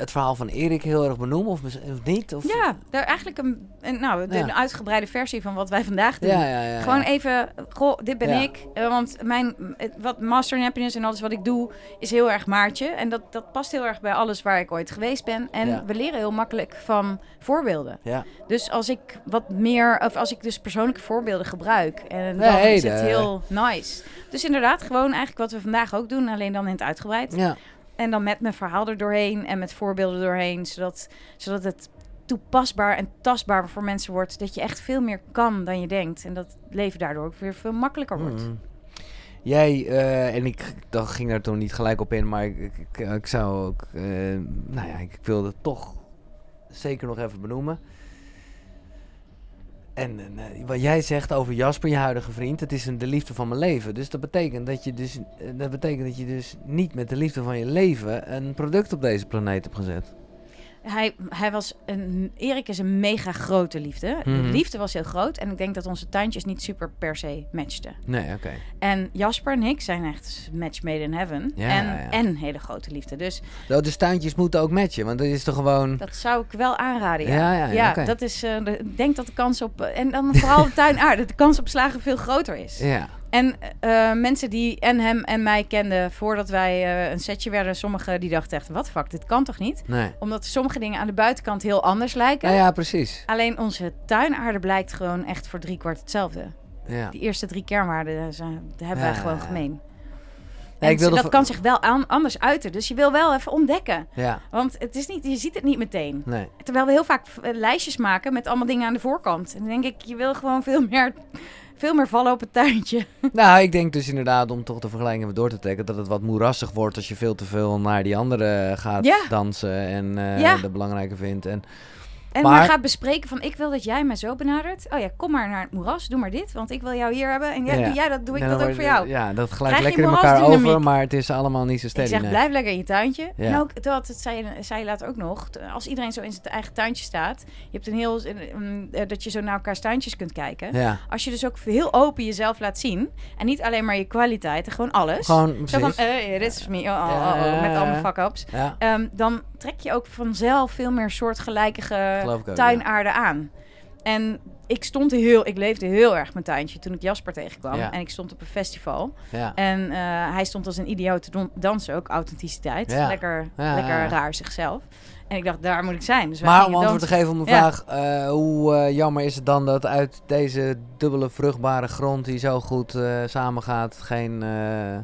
het verhaal van Erik heel erg benoemen of, niet? Of, Ja, daar eigenlijk een, een, nou, de- Ja. een uitgebreide versie van wat wij vandaag doen. ja, ja, Gewoon even, goh, dit ben ik. Eh, want mijn, wat Master in Happiness en alles wat ik doe, is heel erg Maartje. En dat, dat past heel erg bij alles waar ik ooit geweest ben. En we leren heel makkelijk van voorbeelden. Ja, Dus als ik wat meer, of als ik dus persoonlijke voorbeelden gebruik, en dan is het heel nice. Dus inderdaad, gewoon eigenlijk wat we vandaag ook doen, alleen dan in het uitgebreid. ja. En dan met mijn verhaal er doorheen en met voorbeelden doorheen, zodat, zodat het toepasbaar en tastbaar voor mensen wordt. Dat je echt veel meer kan dan je denkt. En dat leven daardoor ook weer veel makkelijker wordt. Mm. Jij, eh, en ik dat ging er toen niet gelijk op in, maar ik, ik, ik, ik zou ook, eh, nou ja, ik wilde het toch zeker nog even benoemen. En eh, wat jij zegt over Jasper, je huidige vriend, het is een, de liefde van mijn leven. Dus dat betekent dat je dus, eh, dat betekent dat je dus niet met de liefde van je leven een product op deze planeet hebt gezet. Hij, hij was een, Erik is een mega grote liefde. Mhm. De liefde was heel groot. En ik denk dat onze tuintjes niet super per se matchten. Nee, oké. En Jasper en ik zijn echt match made in heaven. Ja, en, ja, ja. en hele grote liefde. Dus Zo, De tuintjes moeten ook matchen, want dat is toch gewoon... dat zou ik wel aanraden. Ja, Ja, ja, dat is. eh, de- ik denk dat de kans op. en dan vooral de tuinaarde. De kans op slagen veel groter is. Ja, En eh, mensen die en hem en mij kenden voordat wij eh, een setje werden, sommigen die dachten echt, wat fuck, dit kan toch niet? nee. Omdat sommige dingen aan de buitenkant heel anders lijken. Ja, ja, precies. Alleen onze tuinaarde blijkt gewoon echt voor driekwart hetzelfde. Ja. Die eerste drie kernwaarden zijn, hebben Ja, wij gewoon gemeen. Nee, En ik wilde dat kan zich wel aan, anders uiten. Dus je wil wel even ontdekken. Ja, Want het is niet, je ziet het niet meteen. nee. Terwijl we heel vaak eh, lijstjes maken met allemaal dingen aan de voorkant. En dan denk ik, je wil gewoon veel <laughs> meer, veel meer vallen op het tuintje. <laughs> Nou, ik denk dus inderdaad, om toch de vergelijking even door te trekken, dat het wat moerassig wordt als je veel te veel naar die andere gaat Ja. dansen en eh Ja. de belangrijke vindt. En, En Maar- maar gaat bespreken van, ik wil dat jij mij zo benadert. Oh ja, kom maar naar het moeras, doe maar dit. Want ik wil jou hier hebben. En jij, Ja. doe jij dat, doe ik dat ook voor jou. Ja, dat glijdt je lekker in elkaar over, maar het is allemaal niet zo Ik steady. zeg, nee. blijf lekker in je tuintje. Ja. En ook, dat, zei, je- zei later ook nog, als iedereen zo in zijn eigen tuintje staat. Je hebt een heel, een- eh, dat je zo naar elkaars tuintjes kunt kijken. Ja, Als je dus ook heel open jezelf laat zien. En niet alleen maar je kwaliteiten, gewoon alles. gewoon zo van, eh, dit is me, oh, oh, oh, oh, met allemaal ja. fuck-ups. Ehm, dan trek je ook vanzelf veel meer soortgelijke geloof ik ook. tuinaarde aan. En ik stond heel, ik leefde heel erg mijn tuintje toen ik Jasper tegenkwam. Ja. En ik stond op een festival. Ja. En eh, hij stond als een idioot te dansen, ook authenticiteit. Ja. Lekker, lekker raar zichzelf. En ik dacht, daar moet ik zijn. Dus Maar om antwoord te geven op mijn vraag, eh, hoe eh, jammer is het dan dat uit deze dubbele vruchtbare grond die zo goed eh, samengaat, geen... eh,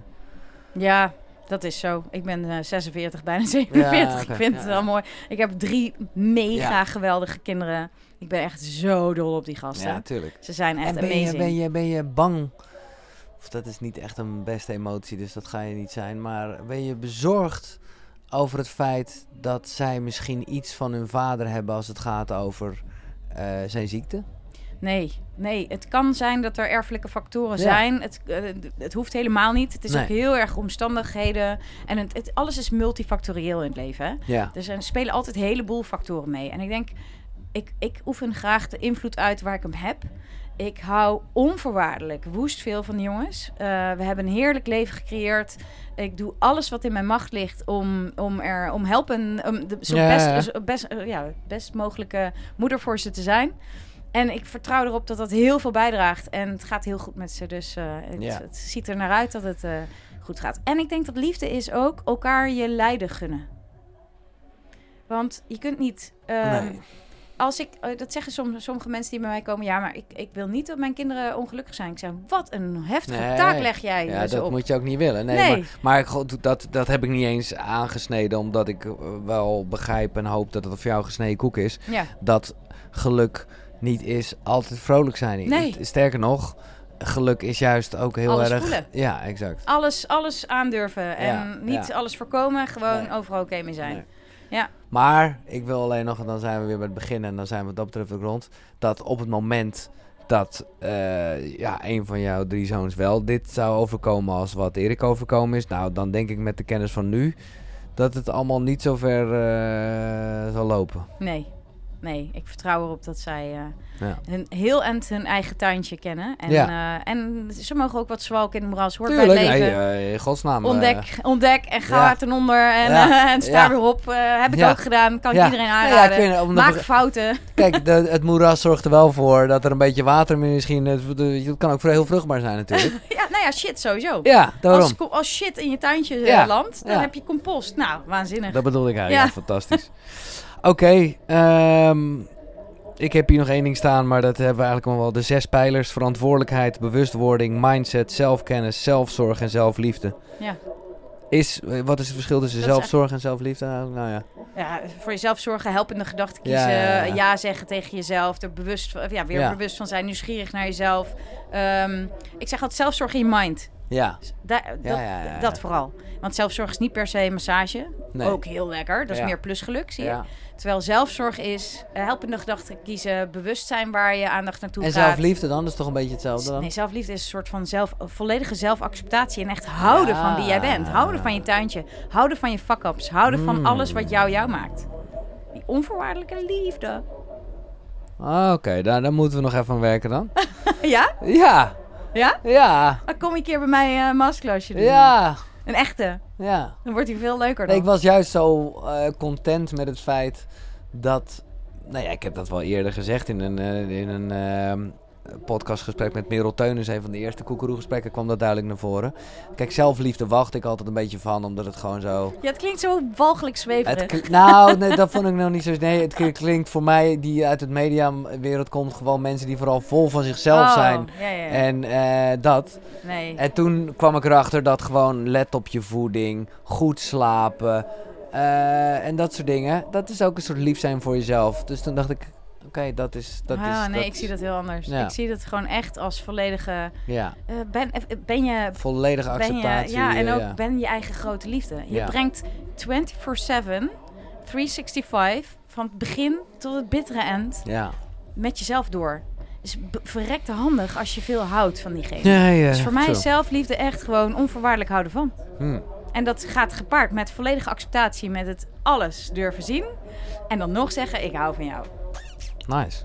Ja, dat is zo. Ik ben eh, 46, bijna 47. oké. Ik vind Ja, het wel mooi. Ik heb drie mega geweldige kinderen. Ik ben echt zo dol op die gasten. ja, tuurlijk. Ze zijn echt En ben je, amazing. ben, je, ben je bang, of dat is niet echt een beste emotie, dus dat ga je niet zijn, maar ben je bezorgd over het feit dat zij misschien iets van hun vader hebben als het gaat over eh, zijn ziekte? Nee, nee. Het kan zijn dat er erfelijke factoren Ja. zijn. Het, eh, het hoeft helemaal niet. Het is Nee. ook heel erg omstandigheden. En het, het- alles is multifactorieel in het leven. Hè? Ja. Dus er spelen altijd een heleboel factoren mee. En ik denk, ik, ik oefen graag de invloed uit waar ik hem heb. Ik hou onvoorwaardelijk woest veel van de jongens. Eh, we hebben een heerlijk leven gecreëerd. Ik doe alles wat in mijn macht ligt om, om er om helpen, om de zo Ja, best, ja. best, eh, ja, best mogelijke moeder voor ze te zijn. En ik vertrouw erop dat dat heel veel bijdraagt. En het gaat heel goed met ze. Dus eh, het, Ja. het ziet er naar uit dat het eh, goed gaat. En ik denk dat liefde is ook elkaar je lijden gunnen. Want je kunt niet. ehm, Nee. Als ik, eh, dat zeggen soms, sommige mensen die bij mij komen, ja, maar ik, ik wil niet dat mijn kinderen ongelukkig zijn. Ik zeg, wat een heftige Nee. taak leg jij Ja, dus dat op. moet je ook niet willen. Nee, Nee. maar, maar god, dat, dat heb ik niet eens aangesneden, omdat ik wel begrijp en hoop dat het voor jou gesneden koek is. Ja, Dat geluk niet is altijd vrolijk zijn. Nee. Sterker nog, geluk is juist ook heel Alles erg... voelen. Ja, exact. alles, alles aandurven en Ja, niet ja. alles voorkomen, gewoon Nee. overal oké mee zijn. Nee. Ja. Maar ik wil alleen nog, en dan zijn we weer bij het begin en dan zijn we wat dat betreft ook rond, dat op het moment dat eh, ja, een van jouw drie zoons wel dit zou overkomen als wat Erik overkomen is, nou dan denk ik met de kennis van nu dat het allemaal niet zo ver eh, zal lopen. Nee, nee, ik vertrouw erop dat zij eh, Ja. hun, heel eind hun eigen tuintje kennen. En, Ja. eh, en ze mogen ook wat zwalk in de moeras, hoort Tuurlijk, bij het nee, leven. eh, in godsnaam. eh, Ontdek, ontdek en ga ja. ten onder en, en sta weer op. Heb ik ook gedaan, kan ik iedereen ja, aanraden. ik weet, Maak fouten. Kijk, <laughs> de, het moeras zorgt er wel voor dat er een beetje water misschien... Het, het kan ook heel vruchtbaar zijn natuurlijk. <laughs> Ja, nou ja, shit sowieso. Ja, daarom. Als, als shit in je tuintje landt, dan heb je compost. Nou, waanzinnig. Dat bedoel ik eigenlijk. Fantastisch. <laughs> Oké, ehm, ik heb hier nog één ding staan, maar dat hebben we eigenlijk al wel. De zes pijlers, verantwoordelijkheid, bewustwording, mindset, zelfkennis, zelfzorg en zelfliefde. Ja. Is, wat is het verschil tussen Dat zelfzorg en zelfliefde? Nou, ja. Ja, voor jezelf zorgen, helpende gedachten kiezen, ja, ja, ja. zeggen tegen jezelf, er bewust, van- ja, weer bewust van zijn, nieuwsgierig naar jezelf. Ehm, ik zeg altijd zelfzorg in je mind. Ja, Da- Ja, dat, vooral. Want zelfzorg is niet per se massage. nee. Ook heel lekker. Dat is meer plusgeluk, zie je. Terwijl zelfzorg is eh, helpende gedachten kiezen, bewustzijn waar je aandacht naartoe En gaat. zelfliefde dan? Dat is toch een beetje hetzelfde dan? Nee, zelfliefde is een soort van zelf, volledige zelfacceptatie en echt houden Ja. van wie jij bent. Houden van je tuintje, houden van je fuck-ups, houden van Mm. alles wat jou jou maakt. Die onvoorwaardelijke liefde. Ah, Oké, daar, daar moeten we nog even aan werken dan. <laughs> ja? Ja, Ja? ja, Dan kom je een keer bij mij uh, masterclassje doen. ja, Een echte. ja. Dan wordt hij veel leuker dan. Ik was juist zo eh, content met het feit dat... Nou ja, ik heb dat wel eerder gezegd in een, eh, in een ehm, podcastgesprek met Merel Teunens. Een van de eerste koekeroegesprekken kwam dat duidelijk naar voren. Kijk, zelfliefde wacht ik altijd een beetje van, omdat het gewoon zo... Ja, het klinkt zo walgelijk zweverig. Het kl- nou, nee, dat vond ik nog niet zo... Nee, het kl- klinkt voor mij, die uit het mediawereld komt, gewoon mensen die vooral vol van zichzelf Oh, zijn. Ja, ja. En eh, dat. nee. En toen kwam ik erachter dat gewoon let op je voeding, goed slapen eh, en dat soort dingen. Dat is ook een soort lief zijn voor jezelf. Dus toen dacht ik, oké, dat is... Dat ah, is nee, dat ik zie dat heel anders. Ja. Ik zie dat gewoon echt als volledige... Ja, eh, ben, eh, ben je... volledige acceptatie. je, ja, en ook ja. ben je eigen grote liefde. Je brengt 24-7, 365, van het begin tot het bittere eind, Ja. met jezelf door. Dus b- verrekte handig als je veel houdt van diegene. Ja, ja. Dus voor mij is zelfliefde echt gewoon onvoorwaardelijk houden van. Hm. En dat gaat gepaard met volledige acceptatie, met het alles durven zien. En dan nog zeggen, ik hou van jou. Nice.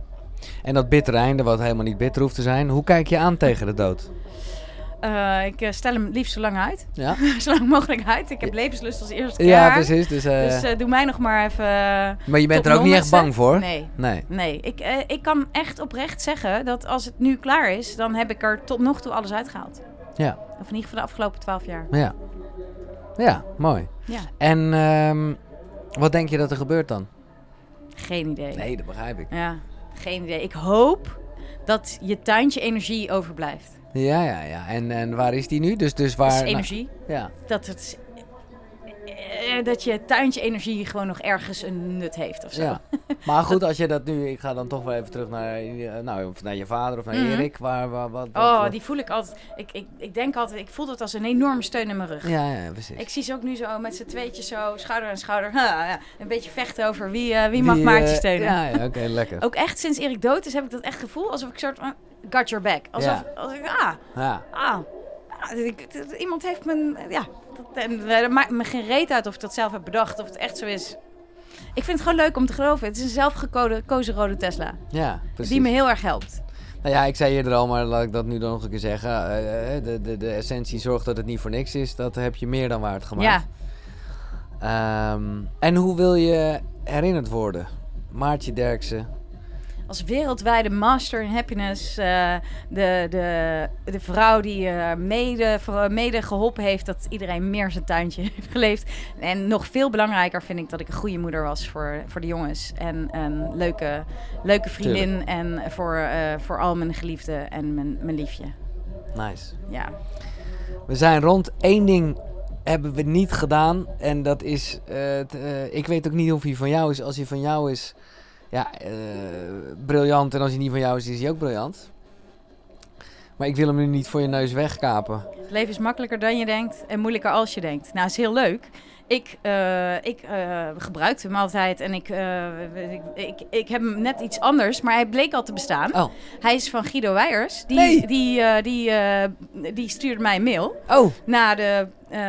En dat bittere einde, wat helemaal niet bitter hoeft te zijn. Hoe kijk je aan tegen de dood? Eh, ik eh, stel hem liefst zo lang uit. Ja, <laughs> zo lang mogelijk uit. Ik heb levenslust als eerste ja jaar. precies. Dus, eh, Dus doe mij nog maar even... maar je bent er ook niet echt bang voor? Nee. Nee. Nee, ik, ik kan echt oprecht zeggen dat als het nu klaar is, dan heb ik er tot nog toe alles uitgehaald. Ja, Of in ieder geval de afgelopen twaalf jaar. ja. Ja, mooi. Ja, En ehm, wat denk je dat er gebeurt dan? Geen idee. Nee, dat begrijp ik. Ja, geen idee. Ik hoop dat je tuintje energie overblijft. Ja, ja, ja. En, en waar is die nu? Dus, dus waar... Dat is nou, energie. ja. Dat, het, eh, dat je tuintje energie gewoon nog ergens een nut heeft of zo. ja. Maar <laughs> goed, als je dat nu... Ik ga dan toch wel even terug naar, eh, nou, of naar je vader of naar Mhm. Erik. Waar, waar, wat, wat, Oh, wat- die voel ik altijd. Ik, ik, ik denk altijd, ik voel dat als een enorme steun in mijn rug. Ja, ja, precies. Ik zie ze ook nu zo met z'n tweetjes zo, schouder aan schouder. Ha, ja, een beetje vechten over wie, eh, wie mag Maartje eh, steunen. Ja, ja oké, lekker. <laughs> Ook echt sinds Erik dood is, heb ik dat echt gevoel alsof ik soort van got your back. Alsof, Ja. alsof ik, ah, Ja, ah, ah, iemand heeft mijn, ja, en dat maakt me geen reet uit of ik dat zelf heb bedacht, of het echt zo is. Ik vind het gewoon leuk om te geloven. Het is een zelfgekozen rode Tesla. ja, precies. Die me heel erg helpt. Nou ja, ik zei eerder al, maar laat ik dat nu dan nog een keer zeggen. Eh, eh, de, de, de essentie zorgt dat het niet voor niks is. Dat heb je meer dan waard gemaakt. Ehm, en hoe wil je herinnerd worden? Maartje Derksen. Als wereldwijde master in happiness. eh, de, de, de vrouw die eh, mede, mede geholpen heeft dat iedereen meer zijn tuintje <laughs> heeft geleefd. En nog veel belangrijker vind ik dat ik een goede moeder was voor, voor de jongens. En een leuke, leuke vriendin. En voor, eh, voor al mijn geliefden en mijn, mijn liefje. Nice. Ja. We zijn rond. Eén ding hebben we niet gedaan. En dat is... ik weet ook niet of hij van jou is. Als hij van jou is... Ja, eh, briljant. En als hij niet van jou is, is hij ook briljant. Maar ik wil hem nu niet voor je neus wegkapen. Het leven is makkelijker dan je denkt en moeilijker als je denkt. Nou, is heel leuk. Ik, eh, ik eh, gebruikte hem altijd en ik, ik, ik, ik heb hem net iets anders, maar hij bleek al te bestaan. Oh, Hij is van Guido Weijers. Die, Nee. die, die, die stuurde mij een mail oh. na de, ehm,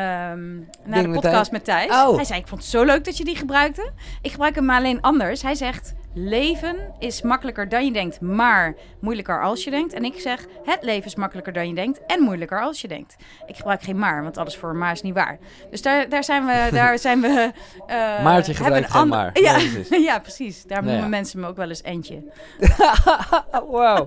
na Ding de met podcast met Thijs. Oh. Hij zei, ik vond het zo leuk dat je die gebruikte. Ik gebruik hem maar alleen anders. Hij zegt, leven is makkelijker dan je denkt, maar moeilijker als je denkt. En ik zeg, het leven is makkelijker dan je denkt en moeilijker als je denkt. Ik gebruik geen maar, want alles voor een maar is niet waar. Dus daar, daar zijn we... <laughs> Daar zijn we eh, Maartje gebruikt een geen ander- maar. Ja, Nee, precies. <laughs> ja, precies. Daar Nou noemen ja. mensen me ook wel eens Entje. <laughs> wow.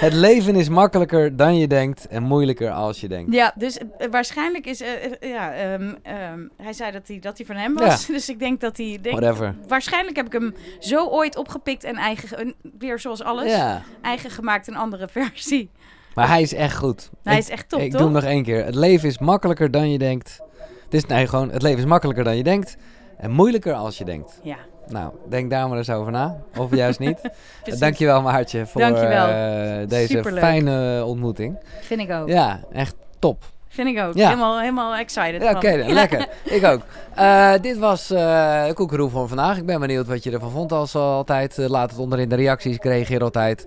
Het leven is makkelijker dan je denkt en moeilijker als je denkt. Ja, dus eh, waarschijnlijk is... eh, eh, ja, ehm, ehm, hij zei dat hij, dat hij van hem was. Dus ik denk dat hij... Denk, Whatever. waarschijnlijk heb ik hem zo ooit opgepikt en eigen... weer zoals alles. Ja, Eigen gemaakt, een andere <laughs> versie. maar hij is echt goed. Hij ik, is echt top, Ik toch? doe hem nog één keer. Het leven is makkelijker dan je denkt. Het is nee, gewoon, het leven is makkelijker dan je denkt en moeilijker als je denkt. Ja, Nou, denk daar maar eens over na. Of juist niet. <laughs> precies. Dankjewel Maartje voor eh, deze Superleuk. fijne ontmoeting. Vind ik ook. Ja, echt top. Vind ik ook. Ja. Helemaal, helemaal excited Ja, van. oké, lekker. Ik ook. <laughs> Eh, dit was eh Koekeroe voor vandaag. Ik ben benieuwd wat je ervan vond als altijd. Eh, laat het onder in de reacties. Ik reageer altijd.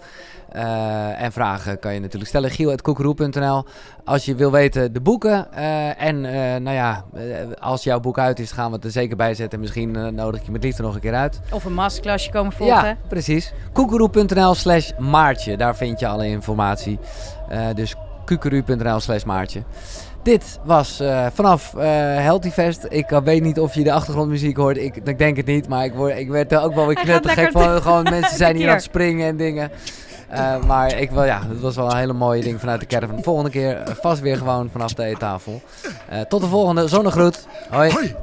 En vragen kan je natuurlijk stellen. Giel.koekeroe.nl Als je wil weten de boeken. en nou ja, als jouw boek uit is, gaan we het er zeker bij zetten. Misschien nodig ik je met liefde nog een keer uit. Of een masterclassje komen volgen. Ja, precies. Koekeroe.nl slash maartje. Daar vind je alle informatie. Dus kukeru.nl slash maartje. Dit was eh, vanaf eh Healthy Fest. Ik eh, weet niet of je de achtergrondmuziek hoort. Ik, ik denk het niet, maar ik, word, ik werd er ook wel weer knettergek van. Gewoon mensen <laughs> zijn hier aan het springen en dingen. Eh, maar ik wel, ja, het was wel een hele mooie ding vanuit de caravan. Volgende keer eh, vast weer gewoon vanaf de eettafel. Eh, tot de volgende. Zonnegroet. Hoi. Hoi.